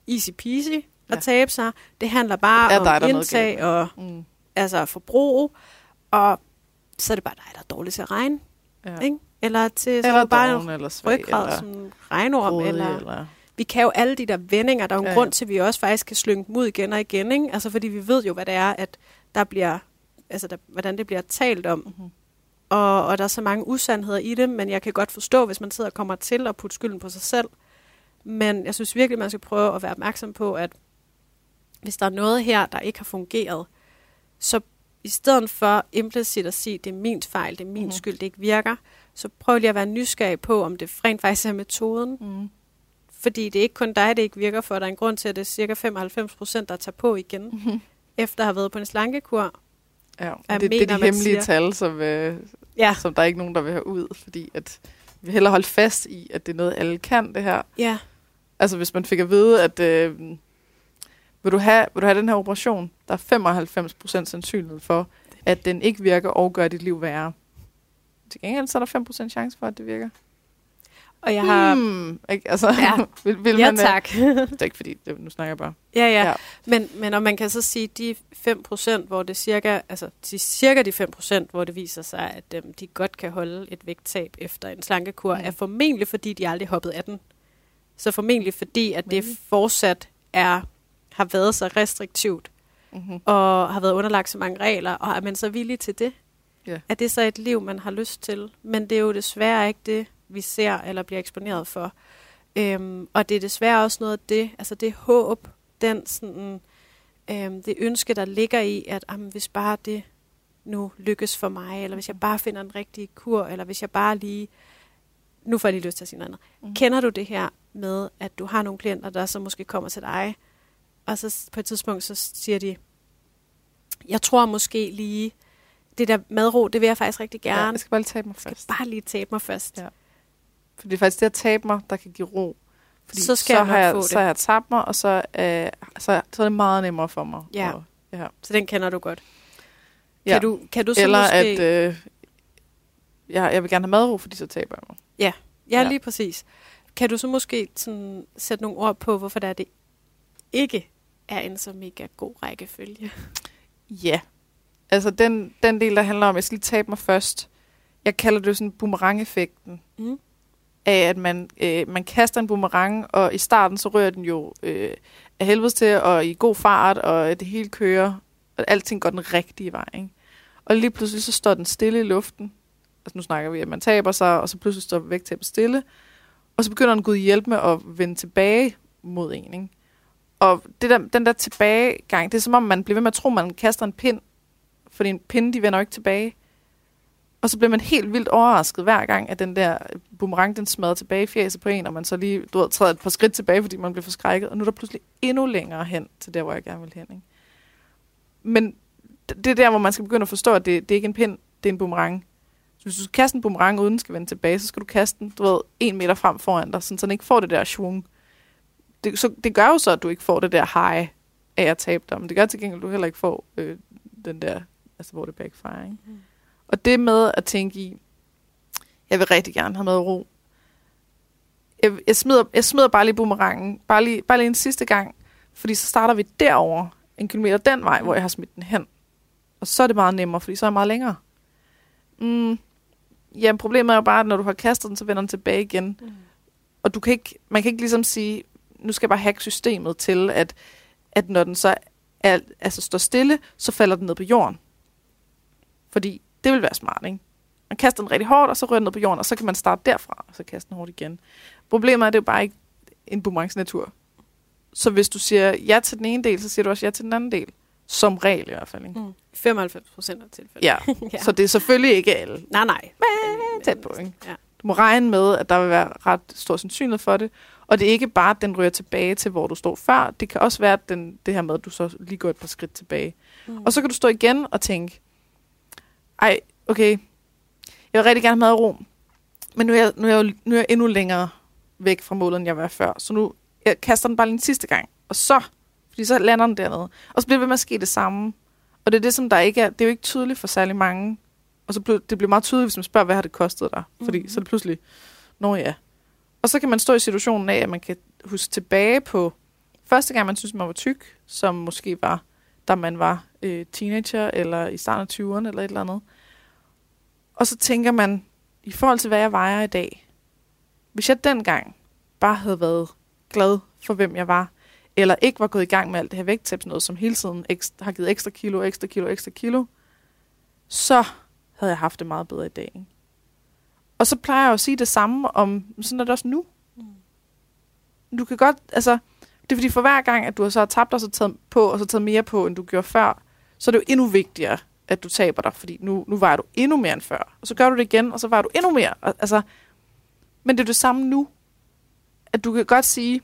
easy peasy at tabe sig. Det handler bare ja, om indtag og mm. altså forbrug, og så er det bare dig, der er dårlig til at regne. Ja. Ikke? Eller til så eller bare doven, eller svag, ryggrad, som regnorm. Rådig, eller, eller... Vi kan jo alle de der vendinger. Der er jo en ja, grund til, at vi også faktisk kan slynge dem ud igen og igen. Ikke? Altså fordi vi ved jo, hvad det er, at der bliver, altså der, hvordan det bliver talt om. Mm-hmm. Og, og der er så mange usandheder i det, men jeg kan godt forstå, hvis man sidder og kommer til at putte skylden på sig selv. Men jeg synes virkelig, man skal prøve at være opmærksom på, at hvis der er noget her, der ikke har fungeret, så i stedet for implicit at sige, det er min fejl, det er min mm. skyld, det ikke virker, så prøv lige at være nysgerrig på, om det rent faktisk er metoden. Mm. Fordi det er ikke kun dig, det ikke virker for. Der er en grund til, at det er cirka 95 procent, der tager på igen. Mm. efter at have været på en slankekur. Ja, det, det er mener, de hemmelige siger- tal, som, øh, Ja, som der er ikke nogen, der vil have ud, fordi at vi vil hellere holde fast i, at det er noget, alle kan, det her. ja, Altså, hvis man fik at vide, at øh, vil, du have, vil du have den her operation, der er 95% sandsynlighed for, at den ikke virker og gør dit liv værre. Til gengæld så er der 5% chance for, at det virker. og jeg har... Hmm, ikke? Altså, Ja. vil, vil Ja, man, øh, tak. Det er ikke fordi, det, nu snakker jeg bare. Ja, ja. Ja. Men, men og man kan så sige, de 5%, hvor det cirka, altså de, cirka de 5%, hvor det viser sig, at øhm, de godt kan holde et vægttab efter en slankekur, Mm. er formentlig fordi, de aldrig hoppet af den. Så formentlig fordi, at det fortsat er, har været så restriktivt, Mm-hmm. og har været underlagt så mange regler, og er man så villig til det? Ja. Er det så et liv, man har lyst til? Men det er jo desværre ikke det, vi ser eller bliver eksponeret for. Øhm, og det er desværre også noget af det, altså det håb, den sådan, øhm, det ønske, der ligger i, at jamen, hvis bare det nu lykkes for mig, eller hvis jeg bare finder en rigtig kur, eller hvis jeg bare lige, nu får jeg lige lyst til at sige noget andet. Mm. Kender du det her med, at du har nogle klienter, der så måske kommer til dig, og så på et tidspunkt, så siger de, jeg tror måske lige, det der madro, det vil jeg faktisk rigtig Ja, gerne. jeg skal bare lige tabe mig Jeg først. skal bare lige tabe mig først. Ja. For det er faktisk det at tabe mig, der kan give ro. Fordi Så skal så jeg har jeg, få det. Så har jeg tabt mig, og så, øh, så, så er det meget nemmere for mig. Ja. Og, ja. Så den kender du godt. Ja. Kan, du, kan du så Eller måske... at øh, jeg, jeg vil gerne have madro, fordi så taber jeg mig. Ja, Ja. lige præcis. Kan du så måske sådan, sætte nogle ord på, hvorfor der er det ikke er en så mega god rækkefølge? Ja. Altså den, den del, der handler om, at jeg skal lige tabe mig først. Jeg kalder det jo sådan boomerang-effekten. Mm. Af at man, øh, man kaster en boomerang, og i starten så rører den jo øh, af helvedes til, og i god fart, og det hele kører. Og alting går den rigtige vej, ikke? Og lige pludselig så står den stille i luften. Altså nu snakker vi, at man taber sig, og så pludselig står vægttabet stille. Og så begynder den Gud hjælpe med at vende tilbage mod en, ikke? Og det der, den der tilbagegang, det er som om, man bliver ved med at tro, man kaster en pind. Fordi en pind, de vender jo ikke tilbage. Og så bliver man helt vildt overrasket hver gang, at den der boomerang, den smadrer tilbage i på en, og man så lige du ved, træder et par skridt tilbage, fordi man bliver forskrækket. Og nu er der pludselig endnu længere hen til der, hvor jeg gerne vil hen. Ikke? Men det det er der, hvor man skal begynde at forstå, at det, det er ikke en pind, det er en boomerang. Så hvis du skal kaste en boomerang, uden den skal vende tilbage, så skal du kaste den, du ved, en meter frem foran dig, sådan, så den ikke får det der schwung. Det, så, det gør jo så, at du ikke får det der high af at tabe dig, men det gør til gengæld, at du heller ikke får øh, den der, altså hvor det backfire, ikke? Mm. Og det med at tænke i, jeg vil rigtig gerne have med ro. Jeg, jeg, smider, jeg smider bare lige boomerangen, bare lige, bare lige en sidste gang, fordi så starter vi derover en kilometer den vej, hvor jeg har smidt den hen. Og så er det meget nemmere, fordi så er jeg meget længere. Mm, ja, problemet er jo bare, at når du har kastet den, så vender den tilbage igen. Mm. Og du kan ikke, man kan ikke ligesom sige, nu skal jeg bare hacke systemet til, at, at når den så er, altså står stille, så falder den ned på jorden. Fordi det vil være smart, ikke? Man kaster den rigtig hårdt, og så rører den ned på jorden, og så kan man starte derfra, og så kaste den hårdt igen. Problemet er, at det er jo bare ikke en boomerangs natur. Så hvis du siger ja til den ene del, så siger du også ja til den anden del. Som regel i hvert fald, ikke? Mm. 95 procent af tilfældet. Ja, ja. så det er selvfølgelig ikke alle. Nej, nej. Men tæt på, ikke? Ja. Du må regne med, at der vil være ret stor sandsynlighed for det. Og det er ikke bare, at den ryger tilbage til, hvor du stod før. Det kan også være, at den, det her med, at du så lige går et par skridt tilbage. Mm. Og så kan du stå igen og tænke, ej, okay, jeg vil rigtig gerne have mad og ro, men nu er, jeg, nu, er jeg, nu er jeg endnu længere væk fra målet, end jeg var før. Så nu jeg kaster den bare lige en sidste gang, og så, fordi så lander den dernede. Og så bliver det ved med at ske det samme. Og det er det, som der ikke er, det er jo ikke tydeligt for særlig mange. Og så bliver det bliver meget tydeligt, hvis man spørger, hvad har det kostet dig? Fordi Mhm. så er det pludselig, nå ja. Og så kan man stå i situationen af, at man kan huske tilbage på første gang, man synes, man var tyk, som måske var, da man var øh, teenager, eller i starten af 20'erne, eller et eller andet. Og så tænker man, i forhold til, hvad jeg vejer i dag, hvis jeg dengang bare havde været glad for, hvem jeg var, eller ikke var gået i gang med alt det her vægttabs noget, som hele tiden ekstra, har givet ekstra kilo, ekstra kilo, ekstra kilo, så havde jeg haft det meget bedre i dag. Ikke? Og så plejer jeg jo at sige det samme om, sådan er det også nu. Du kan godt, altså, det er fordi for hver gang, at du har så tabt dig så taget på, og så taget mere på, end du gjorde før, så er det jo endnu vigtigere, at du taber dig, fordi nu, nu vejer du endnu mere end før. Og så gør du det igen, og så vejer du endnu mere. Og, altså, men det er det samme nu. At du kan godt sige,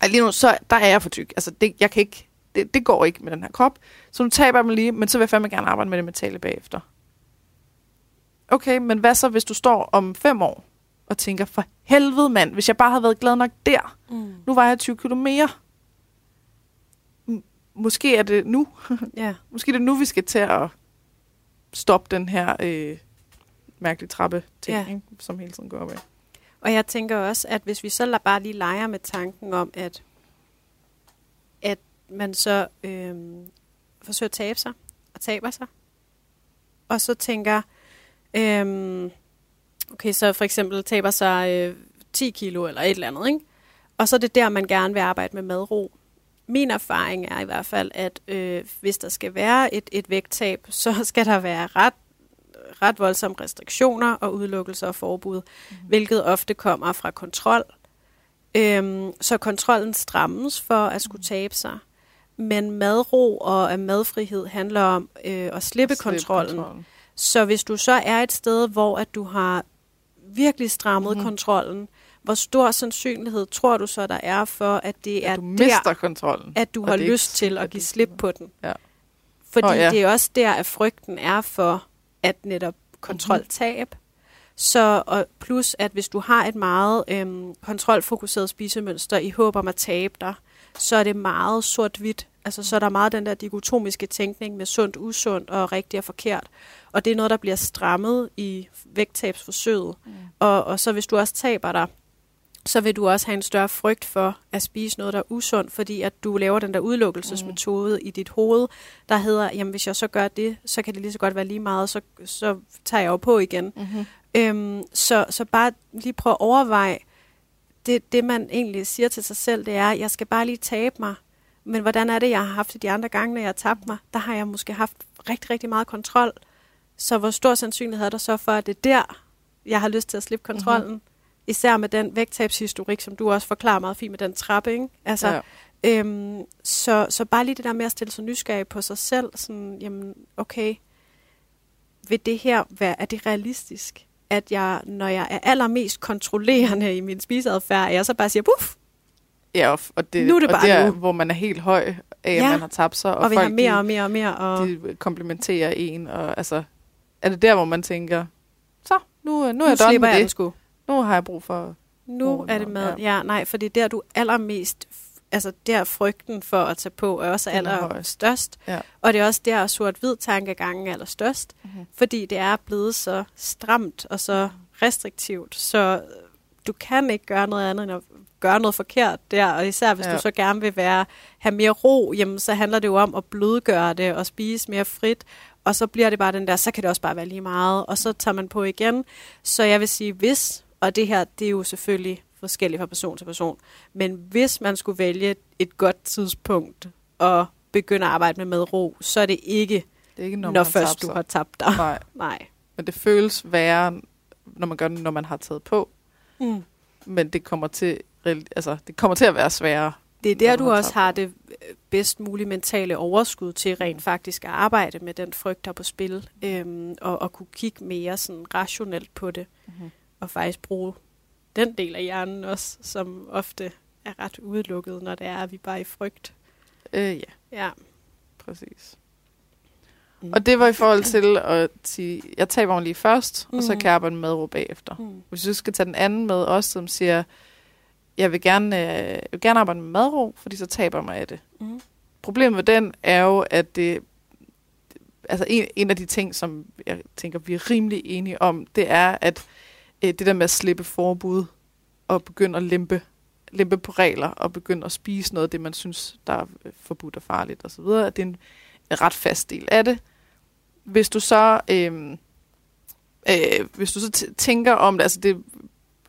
at lige nu, så der er jeg for tyk. Altså, det, jeg kan ikke, det, det går ikke med den her krop, så nu taber jeg mig lige, men så vil jeg fandme gerne arbejde med det mentale bagefter. Okay, men hvad så, hvis du står om fem år og tænker, for helvede mand, hvis jeg bare havde været glad nok der, Mm. nu var jeg 20 kilo mere. M- måske er det nu. Ja. Måske er det nu, vi skal til at stoppe den her øh, mærkelige trappe ting, Ja. ikke? som hele tiden går opad. Og jeg tænker også, at hvis vi så bare lige leger med tanken om, at, at man så øhm, forsøger at tabe sig, og taber sig, og så tænker, øhm, okay, så for eksempel taber sig øh, 10 kilo eller et eller andet, ikke? og så er det der, man gerne vil arbejde med madro. Min erfaring er i hvert fald, at øh, hvis der skal være et, et vægttab, så skal der være ret ret voldsomme restriktioner og udelukkelser og forbud, mm. hvilket ofte kommer fra kontrol. Øhm, så kontrollen strammes for at skulle tabe sig. Men madro og madfrihed handler om øh, at slippe Slip kontrollen. kontrollen. Så hvis du så er et sted, hvor at du har virkelig strammet Mhm. mm-hmm. kontrollen, hvor stor sandsynlighed tror du så, der er for, at det er At du der, mister kontrollen. at du har det er lyst til at sikkert, give du- slip på den? Ja. Fordi Åh, ja. det er også der, at frygten er for at netop kontroltab. Mhm. Så og plus, at hvis du har et meget øhm, kontrolfokuseret spisemønster i håb om at tabe dig, så er det meget sort-hvidt. Altså, så er der meget den der dikotomiske tænkning med sundt, usundt og rigtigt og forkert. Og det er noget, der bliver strammet i vægttabsforsøget. Mm. Og, og så hvis du også taber dig, så vil du også have en større frygt for at spise noget, der er usundt, fordi at du laver den der udelukkelsesmetode mm. i dit hoved, der hedder, jamen hvis jeg så gør det, så kan det lige så godt være lige meget, så, så tager jeg jo på igen. Mm-hmm. Øhm, så, så bare lige prøv at overveje, det, det man egentlig siger til sig selv, det er, jeg skal bare lige tabe mig. Men hvordan er det, jeg har haft det de andre gange, når jeg har tabt mig? Der har jeg måske haft rigtig, rigtig meget kontrol. Så hvor stor sandsynlighed er der så for, at det er der, jeg har lyst til at slippe kontrollen? Mm-hmm. Især med den vægttabshistorik, som du også forklarer meget fint med den trappe, ikke? Altså, Ja. Øhm, så, så bare lige det der med at stille sig nysgerrig på sig selv, sådan, jamen, okay, vil det her være, er det realistisk? At jeg, når jeg er allermest kontrollerende i min spiseadfærd, at jeg så bare siger, puff, Ja, og, og det, Nu er det og bare det er, nu. hvor man er helt høj af, at Ja. man har tabt sig, og, og, vil folk have mere de, og mere og mere. Og, de komplimenterer en, og altså, er det der, hvor man tænker, så, nu, nu er jeg done med det. sgu. Nu har jeg brug for... Nu er det med. Ja. ja, nej, for det er der, du allermest, altså der frygten for at tage på er også er allerstørst. Ja. Og det er også der, sort-hvid tankegangen er allerstørst. Mhm. fordi det er blevet så stramt og så restriktivt, så du kan ikke gøre noget andet end at gøre noget forkert der, og især hvis ja. Du så gerne vil være have mere ro, jamen så handler det jo om at blødgøre det og spise mere frit, og så bliver det bare den der, så kan det også bare være lige meget, og så tager man på igen. Så jeg vil sige, hvis, og det her, det er jo selvfølgelig forskelligt fra person til person, men hvis man skulle vælge et godt tidspunkt at begynde at arbejde med madro, så er det ikke, Det er ikke, når, når, først du har tabt dig. Nej, Nej. men det føles værre, når man gør det, når man har taget på. Mm. Men det kommer til, altså, det kommer til at være sværere. Det er der, du også har det øh, bedst mulige mentale overskud til rent faktisk at arbejde med den frygt, der er på spil, øhm, og, og kunne kigge mere sådan rationelt på det, Mhm. og faktisk bruge den del af hjernen også, som ofte er ret udelukket, når det er, at vi bare er i frygt. Øh, ja, Ja. præcis. Mm. Og det var i forhold til at sige, jeg taber mig lige først, mm. og så Mhm. kan jeg arbejde med ro bagefter. Mm. Hvis du skal tage den anden med også, som siger, jeg vil gerne, øh, jeg vil gerne arbejde med madro, fordi så taber jeg mig af det. Mm. Problemet med den er jo, at det, altså en, en af de ting, som jeg tænker, vi er rimelig enige om, det er, at øh, det der med at slippe forbud og begynde at lempe, lempe på regler og begynde at spise noget af det, man synes, der er forbudt og farligt osv., at det er en, en ret fast del af det. Hvis du så, øh, øh, hvis du så t- tænker om det, altså det,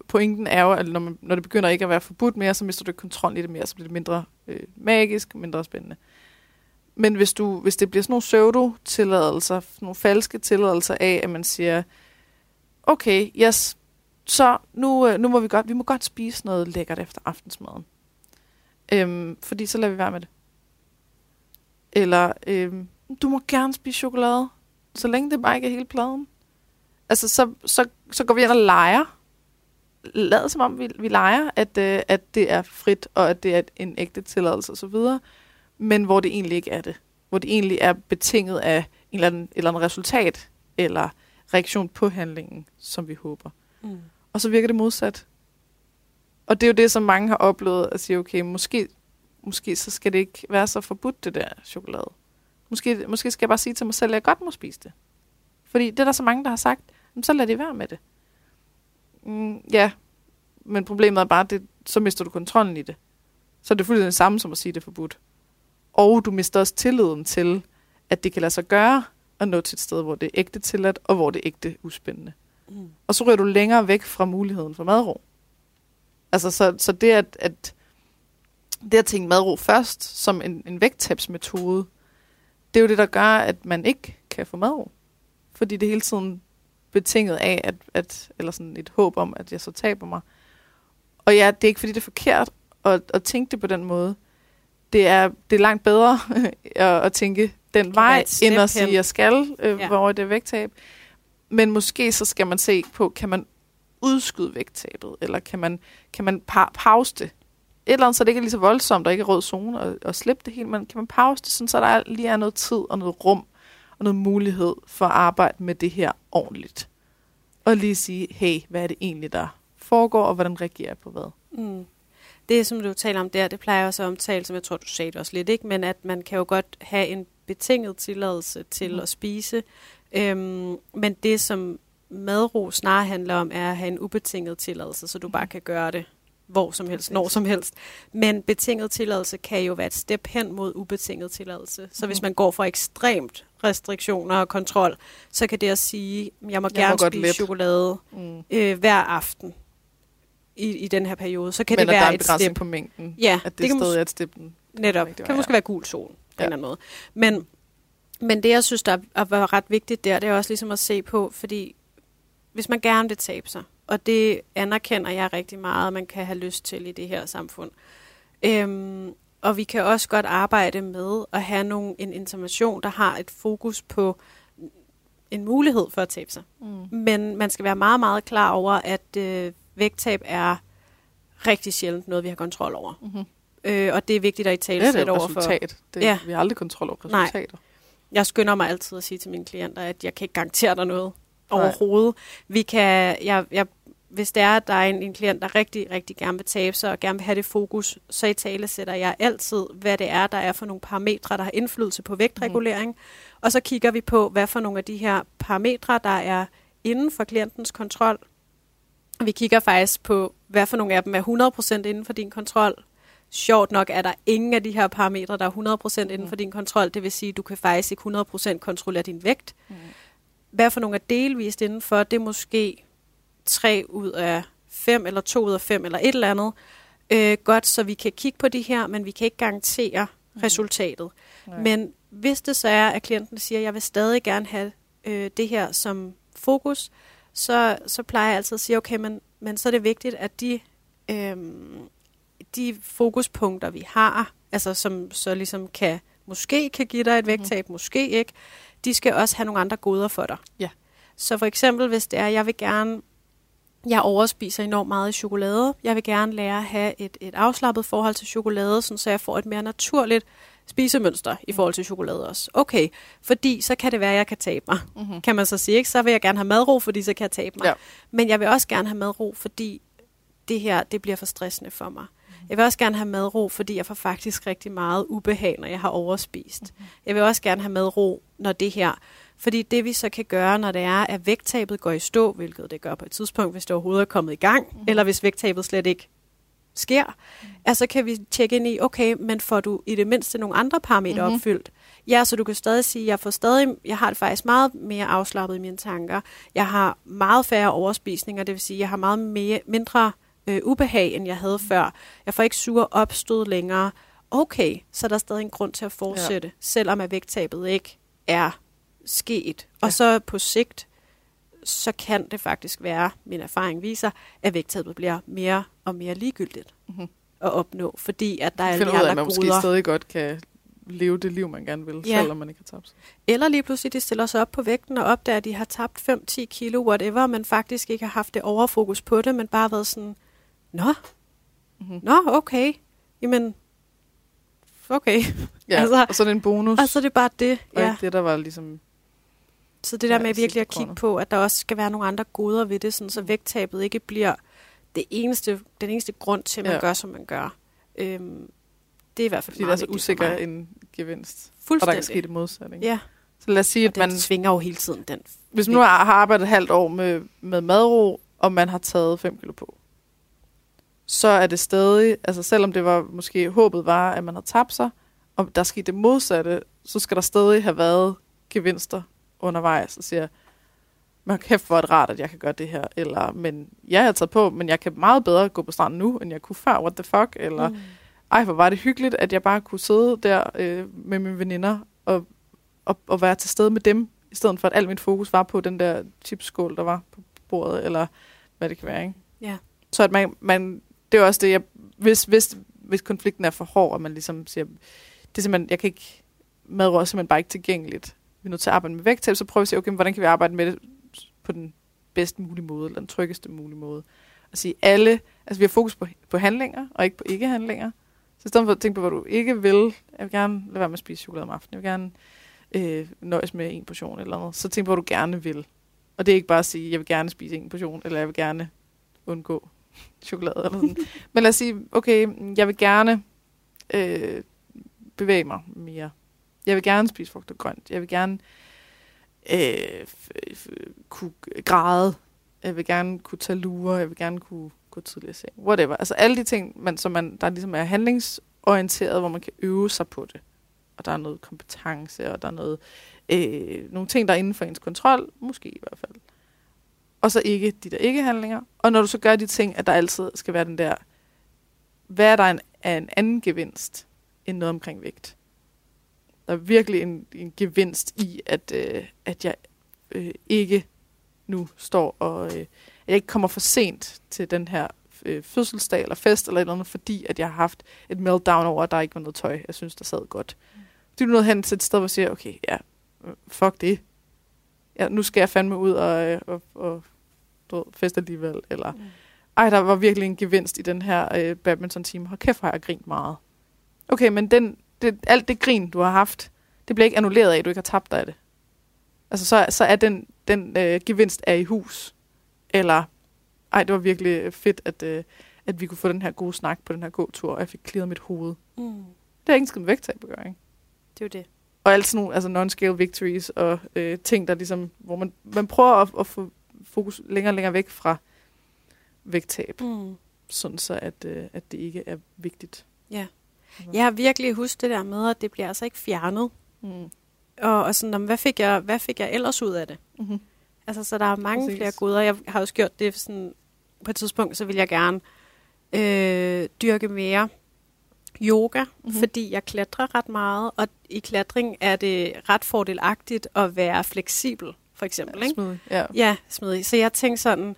pointen er jo, at når, man, når det begynder ikke at være forbudt mere, så mister du ikke kontrol i det mere, så bliver det mindre øh, magisk, mindre spændende. Men hvis, du, hvis det bliver sådan nogle pseudo-tilladelser, nogle falske tilladelser af, at man siger, okay, yes, så nu, øh, nu må vi godt, vi må godt spise noget lækkert efter aftensmaden. Øhm, fordi så lader vi være med det. Eller, øhm, du må gerne spise chokolade, så længe det bare ikke er hele pladen. Altså, så, så, så går vi ind og leger. Lad som om, vi, vi leger, at, øh, at det er frit, og at det er en ægte tilladelse osv. men hvor det egentlig ikke er det. Hvor det egentlig er betinget af en eller anden, eller anden resultat, eller reaktion på handlingen, som vi håber. Mm. Og så virker det modsat. Og det er jo det, som mange har oplevet, at sige, okay, måske, måske så skal det ikke være så forbudt, det der chokolade. Måske, måske skal jeg bare sige til mig selv, at jeg godt må spise det. Fordi det er der så mange, der har sagt, "Jamen, så lad det være med det. Mm, ja, men problemet er bare, at det, så mister du kontrollen i det. Så er det fuldstændig det samme som at sige, at det er forbudt. Og du mister også tilliden til, at det kan lade sig gøre at nå til et sted, hvor det er ægte tilladt, og hvor det er ægte uspændende. Mm. Og så ryger du længere væk fra muligheden for madro. Altså, så, så det at, at det at tænke madro først som en, en vægttabsmetode, det er jo det, der gør, at man ikke kan få madro. Fordi det er hele tiden betinget af, at, at, eller sådan et håb om, at jeg så taber mig. Og ja, det er ikke fordi, det er forkert at, at tænke det på den måde. Det er, det er langt bedre at, at tænke den vej, end at sige, at jeg skal, øh, Ja. ja. hvor det er vægttab. Men måske så skal man se på, kan man udskyde vægttabet, eller kan man, kan man pa- pause det? Et eller andet, så det ikke er lige så voldsomt, og ikke er rød zone, og, og slippe det helt, men kan man pause det, sådan, så der er- lige er noget tid og noget rum, og noget mulighed for at arbejde med det her ordentligt. Og lige sige, hey, hvad er det egentlig, der foregår, og hvordan reagerer jeg på hvad? Mm. Det, som du taler om der, det plejer jeg også at omtale, som jeg tror, du sagde det også lidt, ikke? men at man kan jo godt have en betinget tilladelse til mm. at spise. Øhm, men det, som madro snarere handler om, er at have en ubetinget tilladelse, så du bare kan gøre det hvor som helst, når som helst. Men betinget tilladelse kan jo være et step hen mod ubetinget tilladelse. Så hvis Mhm. man går fra ekstremt restriktioner og kontrol, så kan det at sige, jeg må Jeg må gerne godt spise let. chokolade Mm. øh, hver aften i, i den her periode, så kan Men det at der er være en et step. på mængden. Ja, At det, det kan stadig er et step. netop. Det kan måske være gul zone på Ja. en eller anden måde. Men, men det, jeg synes, der er, er var ret vigtigt der, det er også ligesom at se på, fordi hvis man gerne vil tabe sig, og det anerkender jeg rigtig meget, at man kan have lyst til i det her samfund. Øhm, og vi kan også godt arbejde med at have nogle, en intervention, der har et fokus på en mulighed for at tabe sig. Mm. Men man skal være meget, meget klar over, at øh, vægttab er rigtig sjældent noget, vi har kontrol over. Mm-hmm. Øh, og det er vigtigt at i Det tale er sætte det over for. Det, Ja. Vi har aldrig kontrol over Nej. resultater. Jeg skynder mig altid at sige til mine klienter, at jeg kan ikke garantere dig noget Nej. overhovedet. Vi kan, jeg, jeg, hvis det er, at der er en, en klient, der rigtig, rigtig gerne vil tabe sig og gerne vil have det fokus, så i tale sætter jeg altid, hvad det er, der er for nogle parametre, der har indflydelse på vægtregulering. Mm. Og så kigger vi på, hvad for nogle af de her parametre, der er inden for klientens kontrol. Vi kigger faktisk på, hvad for nogle af dem er 100% inden for din kontrol. Sjovt nok er der ingen af de her parametre, der er 100% inden for din kontrol. Det vil sige, at du kan faktisk ikke 100% kontrollere din vægt. Mm. Hvad for nogle er delvist indenfor, det er måske 3 ud af 5, eller 2 ud af 5, eller et eller andet. Øh, godt, så vi kan kigge på de her, men vi kan ikke garantere resultatet. Nej. Men hvis det så er, at klienten siger, at jeg vil stadig gerne have øh, det her som fokus, så, så plejer jeg altid at sige, okay, men, men så er det vigtigt, at de, øh, de fokuspunkter, vi har, altså som så ligesom kan, måske kan give dig et vægttab, mm. måske ikke, de skal også have nogle andre goder for dig. Ja. Så for eksempel, hvis det er, jeg vil gerne, jeg overspiser enormt meget i chokolade, jeg vil gerne lære at have et, et afslappet forhold til chokolade, sådan så jeg får et mere naturligt spisemønster i forhold til chokolade også. Okay, fordi så kan det være, at jeg kan tabe mig. Mm-hmm. Kan man så sige, ikke? Så vil jeg gerne have madro, fordi så kan jeg tabe mig. Ja. Men jeg vil også gerne have madro, fordi det her, det bliver for stressende for mig. Jeg vil også gerne have madro, fordi jeg får faktisk rigtig meget ubehag, når jeg har overspist. Jeg vil også gerne have madro, når det her... Fordi det vi så kan gøre, når det er, at vægttabet går i stå, hvilket det gør på et tidspunkt, hvis det overhovedet er kommet i gang, mm. eller hvis vægttabet slet ikke sker, mm. altså kan vi tjekke ind i, okay, men får du i det mindste nogle andre parametre Mhm. mm-hmm. opfyldt? Ja, så du kan stadig sige, jeg får stadig, jeg har det faktisk meget mere afslappet i mine tanker. Jeg har meget færre overspisninger, det vil sige, jeg har meget mere, mindre øh, ubehag, end jeg havde før. Jeg får ikke sure opstød længere. Okay, så er der stadig en grund til at fortsætte, ja. selvom at vægttabet ikke er sket. Og Ja. så på sigt, så kan det faktisk være, min erfaring viser, at vægttabet bliver mere og mere ligegyldigt Mhm. at opnå, fordi at der er alle de ud af, andre at man måske stadig godt kan leve det liv, man gerne vil, Ja. selvom man ikke har tabt sig. Eller lige pludselig, de stiller sig op på vægten og opdager, at de har tabt 5-10 kilo, whatever, men faktisk ikke har haft det overfokus på det, men bare været sådan, nå, Mhm. nå, okay, jamen, okay. Ja, Altså- og så er det en bonus, Og så er det bare det. og Ja. ikke det, der var ligesom... Så det der med virkelig at kigge på, at der også skal være nogle andre goder ved det, sådan, så Mm. vægttabet ikke bliver det eneste, den eneste grund til, at man Ja. gør, som man gør. Øhm, det er i hvert fald Fordi det er meget så usikker en gevinst. Og der Fuldstændig. kan ske det modsatte. Ikke? Ja, Så lad os sige, og at man, svinger jo hele tiden, den. hvis man nu har har arbejdet et halvt år med, med madro, og man har taget 5 kilo på, så er det stadig, altså selvom det var måske håbet var, at man har tabt sig, og der skete det modsatte, så skal der stadig have været gevinster undervejs, og siger, man kæft hvor er det rart, at jeg kan gøre det her, eller, men ja, jeg har taget på, men jeg kan meget bedre gå på stranden nu, end jeg kunne før, what the fuck, eller, Mm. ej, hvor var det hyggeligt, at jeg bare kunne sidde der øh, med mine veninder og, og, og være til stede med dem, i stedet for at al mit fokus var på den der chipskål, der var på bordet, eller hvad det kan være. Ikke? Ja. Så at man, man, det er også det, jeg, hvis, hvis, hvis konflikten er for hård, og man ligesom siger, det er simpelthen, jeg kan ikke, madråd er simpelthen bare ikke tilgængeligt. Vi er nødt til at arbejde med vægttab, så prøver vi at sige, okay, hvordan kan vi arbejde med det på den bedst mulige måde, eller den tryggeste mulige måde. Og sige, alle, altså vi har fokus på, på handlinger, og ikke på ikke-handlinger. Så i stedet for at tænke på, hvad du ikke vil, jeg vil gerne lade være med at spise chokolade om aftenen, jeg vil gerne øh, nøjes med en portion eller noget, så tænk på, hvad du gerne vil. Og det er ikke bare at sige, jeg vil gerne spise en portion, eller jeg vil gerne undgå chokolade eller sådan. Men lad os sige, okay, jeg vil gerne øh, bevæge mig mere. Jeg vil gerne spise frugt og grønt. Jeg vil gerne øh, kunne græde. Jeg vil gerne kunne tage lurer. Jeg vil gerne kunne gå tidligere i seng. Whatever. Altså alle de ting, man, som man, der ligesom er handlingsorienteret, hvor man kan øve sig på det. Og der er noget kompetence, og der er noget, øh, nogle ting, der er inden for ens kontrol. Måske i hvert fald. Og så ikke de der ikke-handlinger. Og når du så gør de ting, at der altid skal være den der, hvad er der en, er en anden gevinst end noget omkring vægt? Der er virkelig en, en gevinst i, at, øh, at jeg øh, ikke nu står og øh, at jeg ikke kommer for sent til den her øh, fødselsdag eller fest eller et eller andet, fordi at jeg har haft et meltdown over, at der ikke var noget tøj, jeg synes, der sad godt. Det er noget hen til et sted, hvor jeg siger, okay, ja, øh, fuck det. Ja, nu skal jeg fandme ud og, øh, og, og ved, fest alligevel, eller Mm. ej, der var virkelig en gevinst i den her øh, badminton-time. Hold kæft, hvor har jeg grint meget. Okay, men den, det, alt det grin, du har haft, det bliver ikke annulleret af, at du ikke har tabt dig af det. Altså, så, så er den, den øh, gevinst er i hus. Eller, ej, det var virkelig fedt, at, øh, at vi kunne få den her gode snak på den her gåtur, og jeg fik klaret mit hoved. Mm. Det er ikke en skid med vægttab at gøre, ikke? Det er jo det. Og alt sådan nogle altså non-scale victories og øh, ting, der ligesom, hvor man, man prøver at, at få fokus længere og længere væk fra vægttab, Mm. sådan så at, øh, at det ikke er vigtigt. Ja. Jeg har virkelig husket det der med, at det bliver altså ikke fjernet. Mm. Og, og sådan, om, hvad, fik jeg, hvad fik jeg ellers ud af det? Mm-hmm. Altså, så der er mange Præcis. flere goder. Jeg har også gjort det sådan, på et tidspunkt, så vil jeg gerne øh, dyrke mere yoga, Mhm. mm-hmm. fordi jeg klatrer ret meget, og i klatring er det ret fordelagtigt at være fleksibel, for eksempel. Ikke? Smidig. Ja. Ja, smidig. Så jeg tænkte sådan,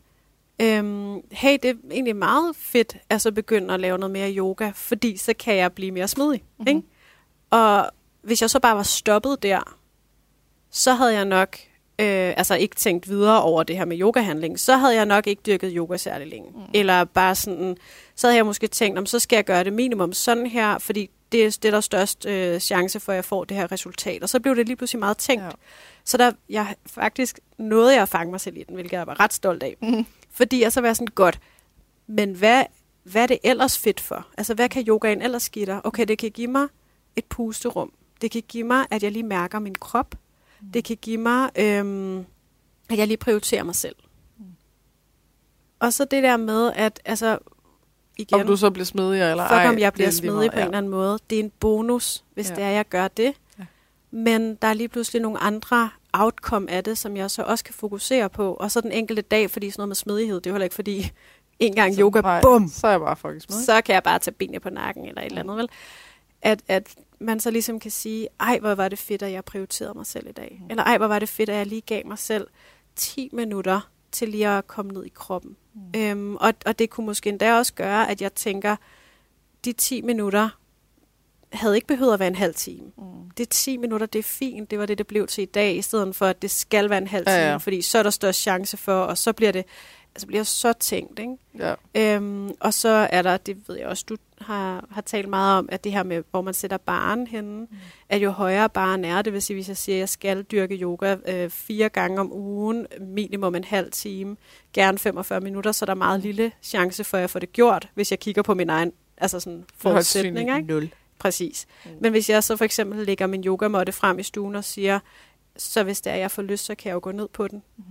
øhm, hey, det er egentlig meget fedt at så begynde at lave noget mere yoga, fordi så kan jeg blive mere smidig. Mhm. Mm-hmm. Ikke? Og hvis jeg så bare var stoppet der, så havde jeg nok øh, altså ikke tænkt videre over det her med yogahandling, så havde jeg nok ikke dyrket yoga særlig længe. Mm. Eller bare sådan, så havde jeg måske tænkt, om så skal jeg gøre det minimum sådan her, fordi det, er- det er der størst øh, chance for, at jeg får det her resultat. Og så blev det lige pludselig meget tænkt. Ja. Så der, jeg faktisk nåede jeg at fange mig selv i den, hvilket jeg var ret stolt af. Mhm. Fordi jeg så var sådan, godt, men hvad, hvad er det ellers fedt for? Altså, hvad kan yogaen ellers give dig? Okay, det kan give mig et pusterum. Det kan give mig, at jeg lige mærker min krop. Mm. Det kan give mig, øhm, at jeg lige prioriterer mig selv. Mm. Og så det der med, at altså, igen, Om du så bliver smidigere eller fuck ej. om jeg bliver er smidig meget, på en eller anden måde. Det er en bonus, hvis Ja. ja. det er, jeg gør det. Ja. Men der er lige pludselig nogle andre outcome af det, som jeg så også kan fokusere på. Og så den enkelte dag, fordi sådan noget med smidighed, det er jo heller ikke fordi, en gang Så yoga, nej, bum, Så er jeg bare fucking smidig. så kan jeg bare tage benene på nakken eller et eller andet, vel? At, at man så ligesom kan sige, ej, hvor var det fedt, at jeg prioriterede mig selv i dag. Mm. Eller ej, hvor var det fedt, at jeg lige gav mig selv 10 minutter til lige at komme ned i kroppen. Mm. Øhm, og, og det kunne måske endda også gøre, at jeg tænker, de 10 minutter havde ikke behøvet at være en halv time. Mm. Det er 10 minutter, det er fint. Det var det, det blev til i dag, i stedet for, at det skal være en halv time. Ja, ja. Fordi så er der størst chance for, og så bliver det altså bliver så tænkt. Ikke? Ja. Øhm, og så er der, det ved jeg også, du har, har talt meget om, at det her med, hvor man sætter baren henne, mm. at jo højere baren er, det vil sige, hvis jeg siger, at jeg skal dyrke yoga øh, fire gange om ugen, minimum en halv time, gerne 45 minutter, så er der meget lille chance for, at jeg får det gjort, hvis jeg kigger på min egen altså sådan forudsætning. Ikke? Nul. Præcis. Mm. Men hvis jeg så for eksempel lægger min yogamåtte frem i stuen og siger, så hvis det er, jeg får lyst, så kan jeg jo gå ned på den. Mm.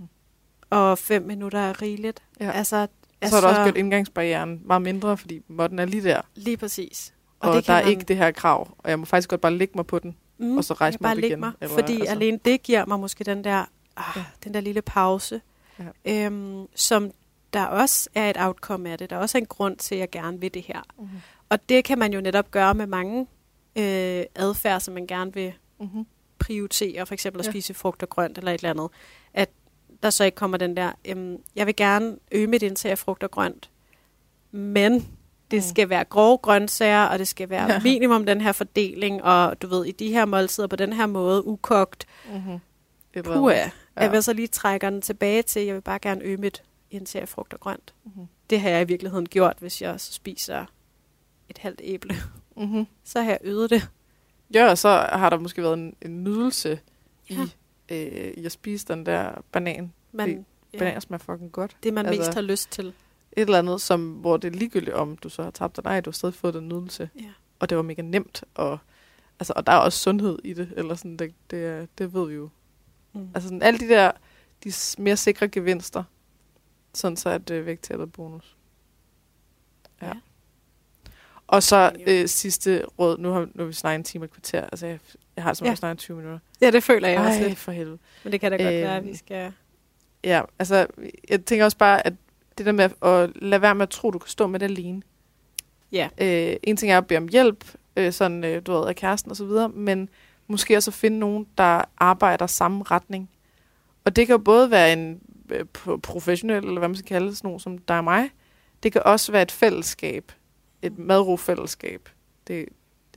Og fem minutter er rigeligt. Ja. Altså, så har du også gjort indgangsbarrieren meget mindre, fordi måtten er lige der. Lige præcis. Og, og det der er man... ikke det her krav, og jeg må faktisk godt bare lægge mig på den, mm, og så rejse mig op igen. Mig, eller, fordi altså. alene det giver mig måske den der, ah, ja. den der lille pause, ja. øhm, som der også er et outcome af det. Der er også en grund til, at jeg gerne vil det her. Mm-hmm. Og det kan man jo netop gøre med mange øh, adfærd, som man gerne vil mm-hmm. prioritere, for eksempel at spise ja. frugt og grønt eller et eller andet. At der så ikke kommer den der, øhm, jeg vil gerne øge mit indtag af frugt og grønt, men det mm. skal være grove grøntsager, og det skal være ja. minimum den her fordeling, og du ved, i de her måltider på den her måde, ukogt. Mm-hmm. Puh, ja. jeg vil så lige trække den tilbage til, jeg vil bare gerne øge mit indtag af frugt og grønt. Mm-hmm. Det har jeg i virkeligheden gjort, hvis jeg så spiser et halvt æble. Mm-hmm. Så har jeg øget det. Ja, og så har der måske været en, en nydelse ja. i øh, i at spise den der banan. Man, ja. Bananer smager fucking godt. Det, man altså, mest har lyst til. Et eller andet, som, hvor det er ligegyldigt, om du så har tabt dig. Nej, du har stadig fået den nydelse. Ja. Og det var mega nemt. Og, altså, og der er også sundhed i det. Eller sådan, det, det, det ved vi jo. Mm. Altså sådan, alle de der de mere sikre gevinster, sådan så er det vægttabet bonus. Ja. ja. Og så øh, sidste råd, nu har, nu har vi snakket en time og kvarter, altså jeg, jeg har altså ja. snakket 20 minutter. Ja, det føler jeg Ej, også lidt. for helvede. Men det kan da godt øh, være, at vi skal... Ja, altså jeg tænker også bare, at det der med at lade være med at tro, du kan stå med det alene. Ja. Øh, en ting er at bede om hjælp, øh, sådan, øh, du ved, af kæresten og så videre, men måske også at finde nogen, der arbejder samme retning. Og det kan jo både være en øh, professionel, eller hvad man skal kalde det, sådan nogen som dig og mig. Det kan også være et fællesskab, et madrofællesskab. Det,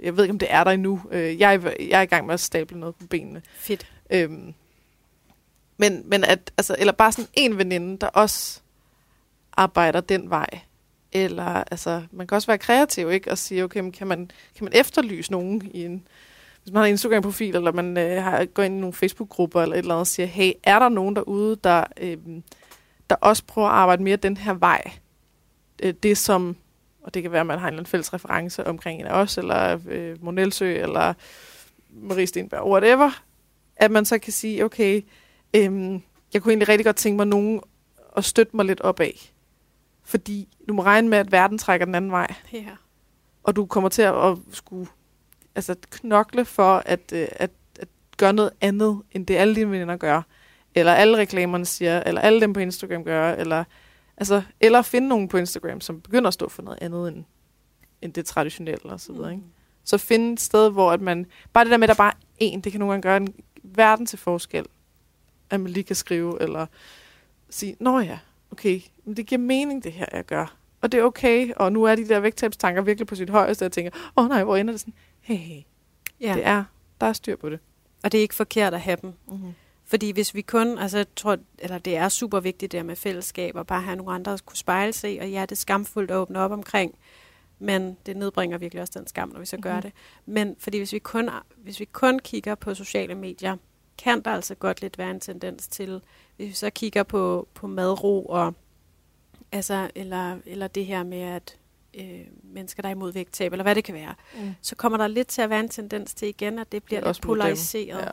jeg ved ikke, om det er der endnu. Øh, jeg, er, jeg er i gang med at stable noget på benene. Fedt. Øhm, men, men at, altså, eller bare sådan en veninde, der også arbejder den vej. Eller, altså, man kan også være kreativ, ikke? Og sige, okay, kan man, kan man efterlyse nogen i en, hvis man har en Instagram-profil, eller man øh, har, går ind i nogle Facebook-grupper, eller et eller andet, og siger, hey, er der nogen derude, der, øh, der også prøver at arbejde mere den her vej? Øh, det, som og det kan være, at man har en eller anden fælles reference omkring en af os, eller øh, Monelsø, eller Marie Stenberg, whatever, at man så kan sige, okay, øhm, jeg kunne egentlig rigtig godt tænke mig nogen at støtte mig lidt op af. Fordi du må regne med, at verden trækker den anden vej. Ja. Og du kommer til at, at skulle altså, knokle for at, øh, at, at gøre noget andet, end det alle dine veninder gør. Eller alle reklamerne siger, eller alle dem på Instagram gør, eller Altså, eller finde nogen på Instagram, som begynder at stå for noget andet end, end det traditionelle og så videre. Mm. Ikke? Så finde et sted, hvor at man... Bare det der med, at der bare er en, det kan nogle gange gøre en verden til forskel. At man lige kan skrive, eller sige, nå ja, okay, men det giver mening, det her, jeg gør. Og det er okay, og nu er de der vægttabstanker virkelig på sit højeste, og jeg tænker, åh oh, nej, hvor ender det sådan? Hey, hey. Ja. Det er, der er styr på det. Og det er ikke forkert at have dem. Mm-hmm. Fordi hvis vi kun, altså jeg tror, eller det er super vigtigt der med fællesskab, og bare have nogle andre at kunne spejle sig og ja, det er skamfuldt at åbne op omkring, men det nedbringer virkelig også den skam, når vi så gør mm-hmm. det. Men fordi hvis vi, kun, hvis vi kun kigger på sociale medier, kan der altså godt lidt være en tendens til, hvis vi så kigger på, på madro og altså, eller, eller det her med, at øh, mennesker, der er imod vægttab, eller hvad det kan være, mm. så kommer der lidt til at være en tendens til igen, at det bliver det lidt polariseret. Ja.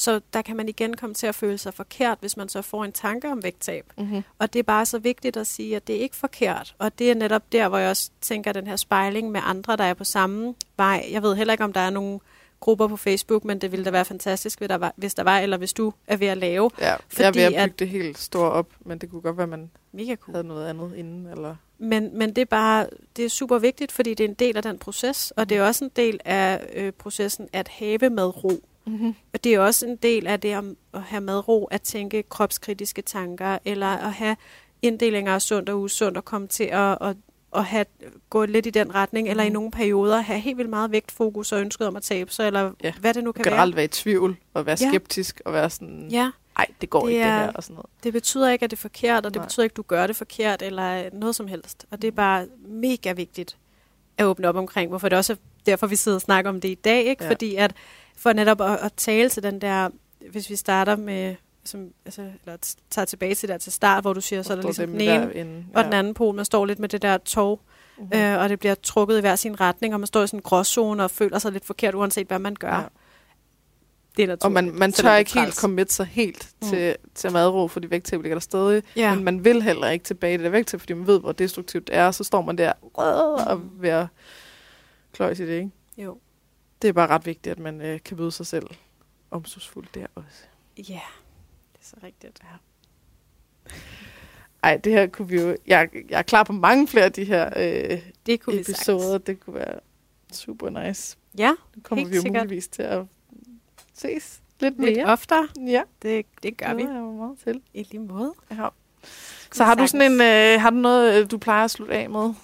Så der kan man igen komme til at føle sig forkert, hvis man så får en tanke om vægttab. Mm-hmm. Og det er bare så vigtigt at sige, at det er ikke forkert. Og det er netop der, hvor jeg også tænker den her spejling med andre, der er på samme vej. Jeg ved heller ikke, om der er nogle grupper på Facebook, men det ville da være fantastisk, hvis der var, hvis der var eller hvis du er ved at lave. Ja, fordi, jeg er ved at bygge at, det helt stort op, men det kunne godt være, at man mega cool. havde noget andet inden. Eller men, men det er bare det er super vigtigt, fordi det er en del af den proces, og det er også en del af øh, processen at have med ro. Mm-hmm. Og det er også en del af det om at have madro, at tænke kropskritiske tanker, eller at have inddelinger af sundt og usundt, og komme til at, at, at have, gå lidt i den retning, mm. eller i mhm. nogle perioder have helt vildt meget vægtfokus og ønsket om at tabe sig, eller ja. hvad det nu kan Generelt være. være i tvivl, og være skeptisk, ja. og være sådan, ja. ej, det går det ikke er, det her, og sådan noget. Det betyder ikke, at det er forkert, og det Nej. betyder ikke, at du gør det forkert, eller noget som helst. Og det er bare mega vigtigt, at åbne op omkring, hvorfor det også er derfor, vi sidder og snakker om det i dag, ikke? Ja. Fordi at for netop at, at tale til den der, hvis vi starter med, som, altså, eller tager tilbage til der til start, hvor du siger, så er der ligesom den ene derinde, og den anden pol, man står lidt med det der tog, Mhm. mm-hmm. øh, og det bliver trukket i hver sin retning, og man står i sådan en gråzone og føler sig lidt forkert, uanset hvad man gør. Ja. Ja. Det er naturligt. Og man, man tør ikke helt træls. commit sig helt Mm. til, til madro, fordi vægttab ligger der stadig. Ja. Men man vil heller ikke tilbage i det der vægttab, fordi man ved, hvor destruktivt det er. Og så står man der og Mm. ved at kløjs i det, ikke? Jo. Det er bare ret vigtigt, at man øh, kan møde sig selv omsorgsfuldt der også. Ja, det er så rigtigt. Ja. Ej, det her kunne vi jo... Jeg, jeg er klar på mange flere af de her øh, Det kunne vi episoder. sagtens. Det kunne være super nice. Ja, Nu kommer vi jo sikkert. muligvis til at ses lidt lidt mere. oftere. Ja, Det, det gør vi. glæder jeg mig meget til. I lige måde. Ja. Så har du sådan en, øh, har du noget, øh, du plejer at slutte af med?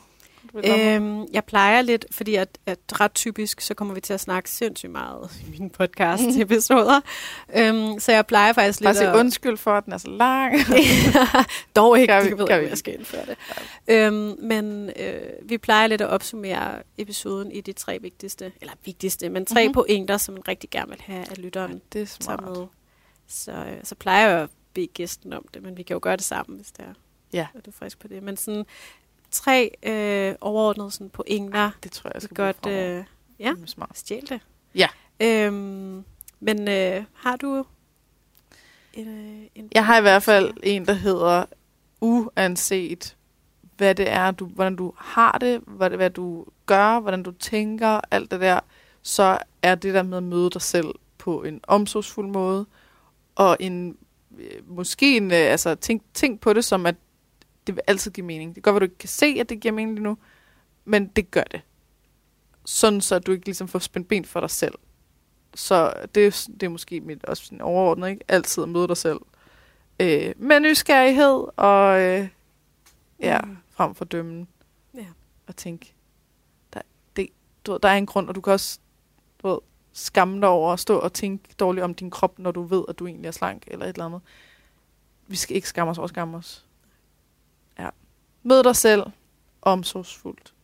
Du vil komme med? Øhm, jeg plejer lidt, fordi at, at ret typisk, så kommer vi til at snakke sindssygt meget i mine podcast-episoder. øhm, så jeg plejer faktisk lidt Bare at... undskyld for, at den er så lang. Dog ikke, Gør vi- det ved jeg, vi jeg skal indføre det. Øhm, men øh, vi plejer lidt at opsummere episoden i de tre vigtigste, eller vigtigste, men tre Mhm. mm-hmm. pointer, som man rigtig gerne vil have, at lytteren det er smart. med. Så, øh, så plejer jeg at bede gæsten om det, men vi kan jo gøre det sammen, hvis det er. Ja. Er du frisk på det? Men sådan tre øh, overordnede sådan pointer, Det tror jeg, jeg skal godt øh, ja. Smart. stjæle det. Ja. Øhm, men øh, har du en, øh, en Jeg har i hvert fald en, der hedder uanset hvad det er, du, hvordan du har det, hvad, hvad du gør, hvordan du tænker, alt det der, så er det der med at møde dig selv på en omsorgsfuld måde, og en, øh, måske en, øh, altså tænk, tænk på det som, at det vil altid give mening. Det kan godt være, du ikke kan se, at det giver mening lige nu, men det gør det. Sådan så du ikke ligesom får spændt ben for dig selv. Så det, er- det er måske mit også sådan overordnet, ikke? Altid at møde dig selv. Øh, med nysgerrighed og øh, ja, Mm. frem for dømmen. Ja. Og tænke, der, det, du ved, der er en grund, og du kan også du ved, skamme dig over at stå og tænke dårligt om din krop, når du ved, at du egentlig er slank eller et eller andet. Vi skal ikke skamme os over at skamme os. Mød dig selv omsorgsfuldt.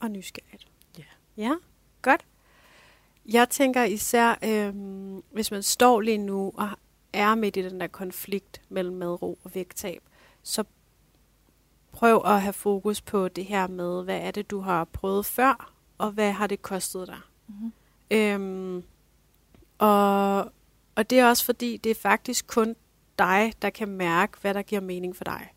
Og nysgerrigt. Ja. Ja, godt. Jeg tænker især, øhm, hvis man står lige nu og er midt i den der konflikt mellem madro og vægttab, så prøv at have fokus på det her med, hvad er det, du har prøvet før, og hvad har det kostet dig? Mm-hmm. Øhm, og, og det er også fordi, det er faktisk kun dig, der kan mærke, hvad der giver mening for dig.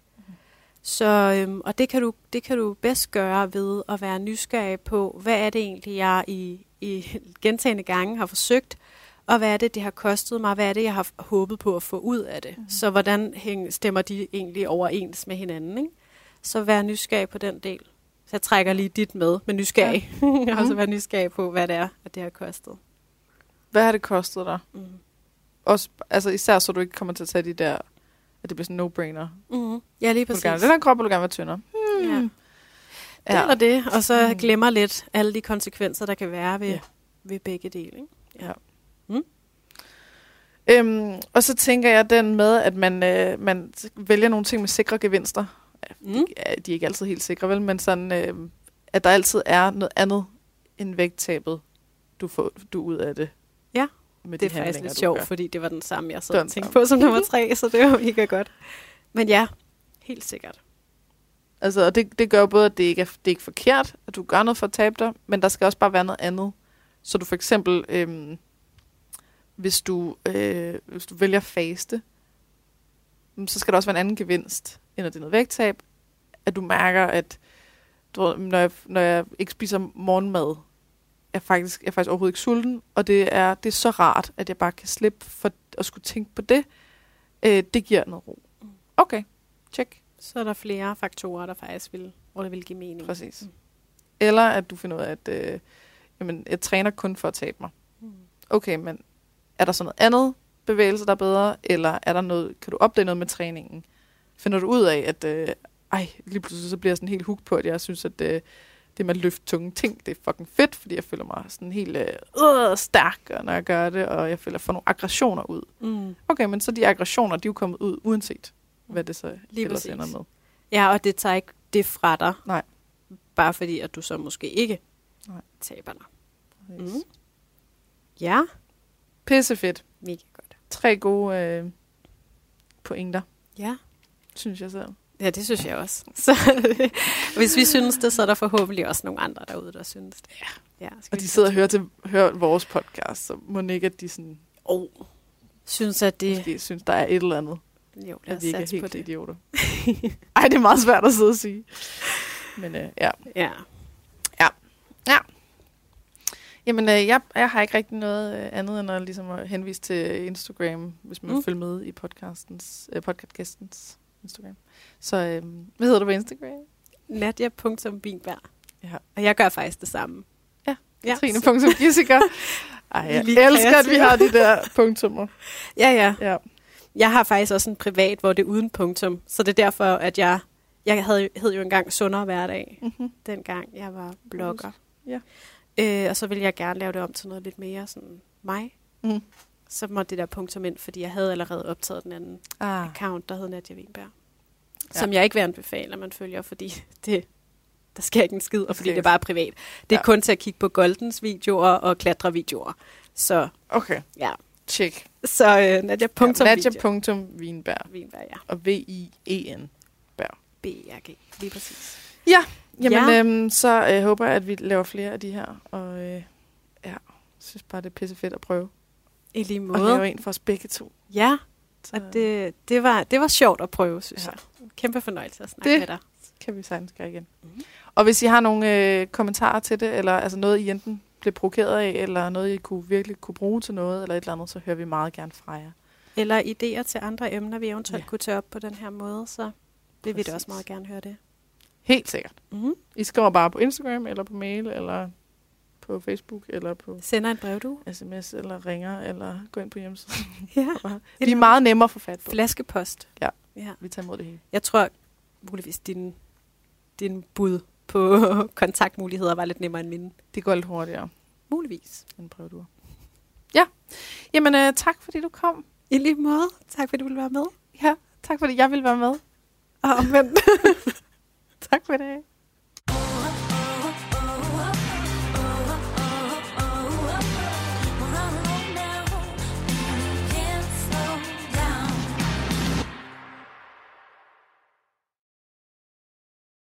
Så, øhm, og det kan, du, det kan du bedst gøre ved at være nysgerrig på, hvad er det egentlig, jeg i, i gentagende gange har forsøgt, og hvad er det, det har kostet mig, hvad er det, jeg har håbet på at få ud af det. Mm. Så hvordan hæng, stemmer de egentlig overens med hinanden? Ikke? Så vær nysgerrig på den del. Så jeg trækker lige dit med, med nysgerrig. Ja. og så vær nysgerrig på, hvad det er, at det har kostet. Hvad har det kostet dig? Mm. Også, altså især så du ikke kommer til at tage de der, at det bliver sådan en no-brainer. Mm. Ja, lige præcis. gerne, den her krop vil du gerne være tyndere. Hmm. Ja. Det eller det, og så Mm. glemmer lidt alle de konsekvenser, der kan være ved, Ja. ja. ved begge dele. Ikke? Øhm, og så tænker jeg den med, at man, øh, man vælger nogle ting med sikre gevinster. Mm. De, er- de er ikke altid helt sikre, vel? Men sådan, øh, at der altid er noget andet end vægttabet, du får du ud af det. Med Det er de faktisk handlinger, lidt sjovt, gør. fordi det var den samme, jeg den tænkte på som nummer tre, så det var mega godt. Men ja, helt sikkert. Altså, og det, det gør både, at det ikke er, det er ikke forkert, at du gør noget for at tabe dig, men der skal også bare være noget andet. Så du for eksempel, øhm, hvis, du, øh, hvis du vælger faste, mm, så skal der også være en anden gevinst, end at det er noget vægttab. At du mærker, at du når, jeg, når jeg ikke spiser morgenmad, er jeg faktisk, jeg er faktisk overhovedet ikke sulten, og det er, det er så rart, at jeg bare kan slippe for at skulle tænke på det. Øh, det giver noget ro. Okay, check. Så er der flere faktorer, der faktisk vil, hvor det vil give mening. Præcis. Mm. Eller at du finder ud af, at øh, jamen, jeg træner kun for at tabe mig. Mm. Okay, men er der så noget andet bevægelse, der er bedre? Eller er der noget, kan du opdage noget med træningen? Finder du ud af, at øh, ej, lige pludselig så bliver jeg sådan helt hooked på, at jeg synes, at øh, det med at løfte tunge ting, det er fucking fedt, fordi jeg føler mig sådan helt øh, øh, stærk, når jeg gør det, og jeg føler, at jeg får nogle aggressioner ud. Mm. Okay, men så de aggressioner, de er jo kommet ud, uanset hvad det så Lige ellers præcis. ender med. Ja, og det tager ikke det fra dig. Nej. Bare fordi, at du så måske ikke Nej. taberne. Mm. Mm. Ja, Pissefedt. mega godt. Tre gode øh, pointer, Ja. synes jeg selv. Ja, det synes jeg også. Så hvis vi synes det, så er der forhåbentlig også nogle andre derude, der synes det. Ja. ja skal Og de sidder og hører, til, hører vores podcast, så må ikke, at de sådan, oh. synes, at det... måske synes, der er et eller andet, Jo, lad os er satse på det. idioter. Ej, det er meget svært at sidde og sige. Men øh, ja. Ja. Jamen, øh, jeg, jeg har ikke rigtig noget øh, andet end at, ligesom at henvise til Instagram, hvis man Mm. mm. følger med i podcastens, øh, podcastgæstens Instagram. Så øh, hvad hedder du på Instagram? Nadia.vinberg. Ja. Og jeg gør faktisk det samme. Ja, ja. Trine.gissiker. Ej, jeg lige elsker, at vi har de der punktummer. Ja, ja. Ja. Jeg har faktisk også en privat, hvor det er uden punktum. Så det er derfor, at jeg... Jeg havde, hed jo engang Sundere Hverdag, Mm-hmm. dengang jeg var blogger. Ja. Øh, og så ville jeg gerne lave det om til noget lidt mere sådan mig. Mm. Så måtte det der punktum ind, fordi jeg havde allerede optaget den anden Ah. account, der hed Nadia Winberg. Ja. Som jeg ikke vil anbefale, at man følger, fordi det, der sker ikke en skid, og fordi sker det er bare privat. Det er Ja. kun til at kigge på Goldens videoer og klatrevideoer. Så Okay, ja, check. så øh, Nadia punktum ja, video. Nadia.Wienberg Winberg, ja. og V-I-E-N. B-R-G, lige præcis. Jamen, Ja. ja. øhm, så øh, håber jeg, at vi laver flere af de her. Og øh, ja, synes bare, det er pisse fedt at prøve. I lige Og måde. lave en for os begge to. Ja, Så og det, det, var, det var sjovt at prøve, synes Ja. jeg. Kæmpe fornøjelse at snakke Det- med dig. kan vi sagtens gøre igen. Mm. Og hvis I har nogle øh, kommentarer til det, eller altså noget, I enten blev provokeret af, eller noget, I kunne virkelig kunne bruge til noget, eller et eller andet, så hører vi meget gerne fra jer. Eller idéer til andre emner, vi eventuelt Ja. kunne tage op på den her måde, så vil vi da også meget gerne høre det. Helt sikkert. Mm-hmm. I skriver bare på Instagram, eller på mail, eller på Facebook, eller på Sender en brev, du. sms, eller ringer, eller gå ind på hjemmesiden. Ja. Vi er meget nemmere at få fat på. Flaskepost. Ja. ja. Vi tager imod det hele. Jeg tror muligvis, din, din bud på kontaktmuligheder var lidt nemmere end mine. Det går lidt hurtigere Muligvis. end prøveduer. Ja. Jamen, øh, tak fordi du kom. I lige måde. Tak fordi du ville være med. Ja, tak fordi jeg ville være med. Og omvendt. Tak for det.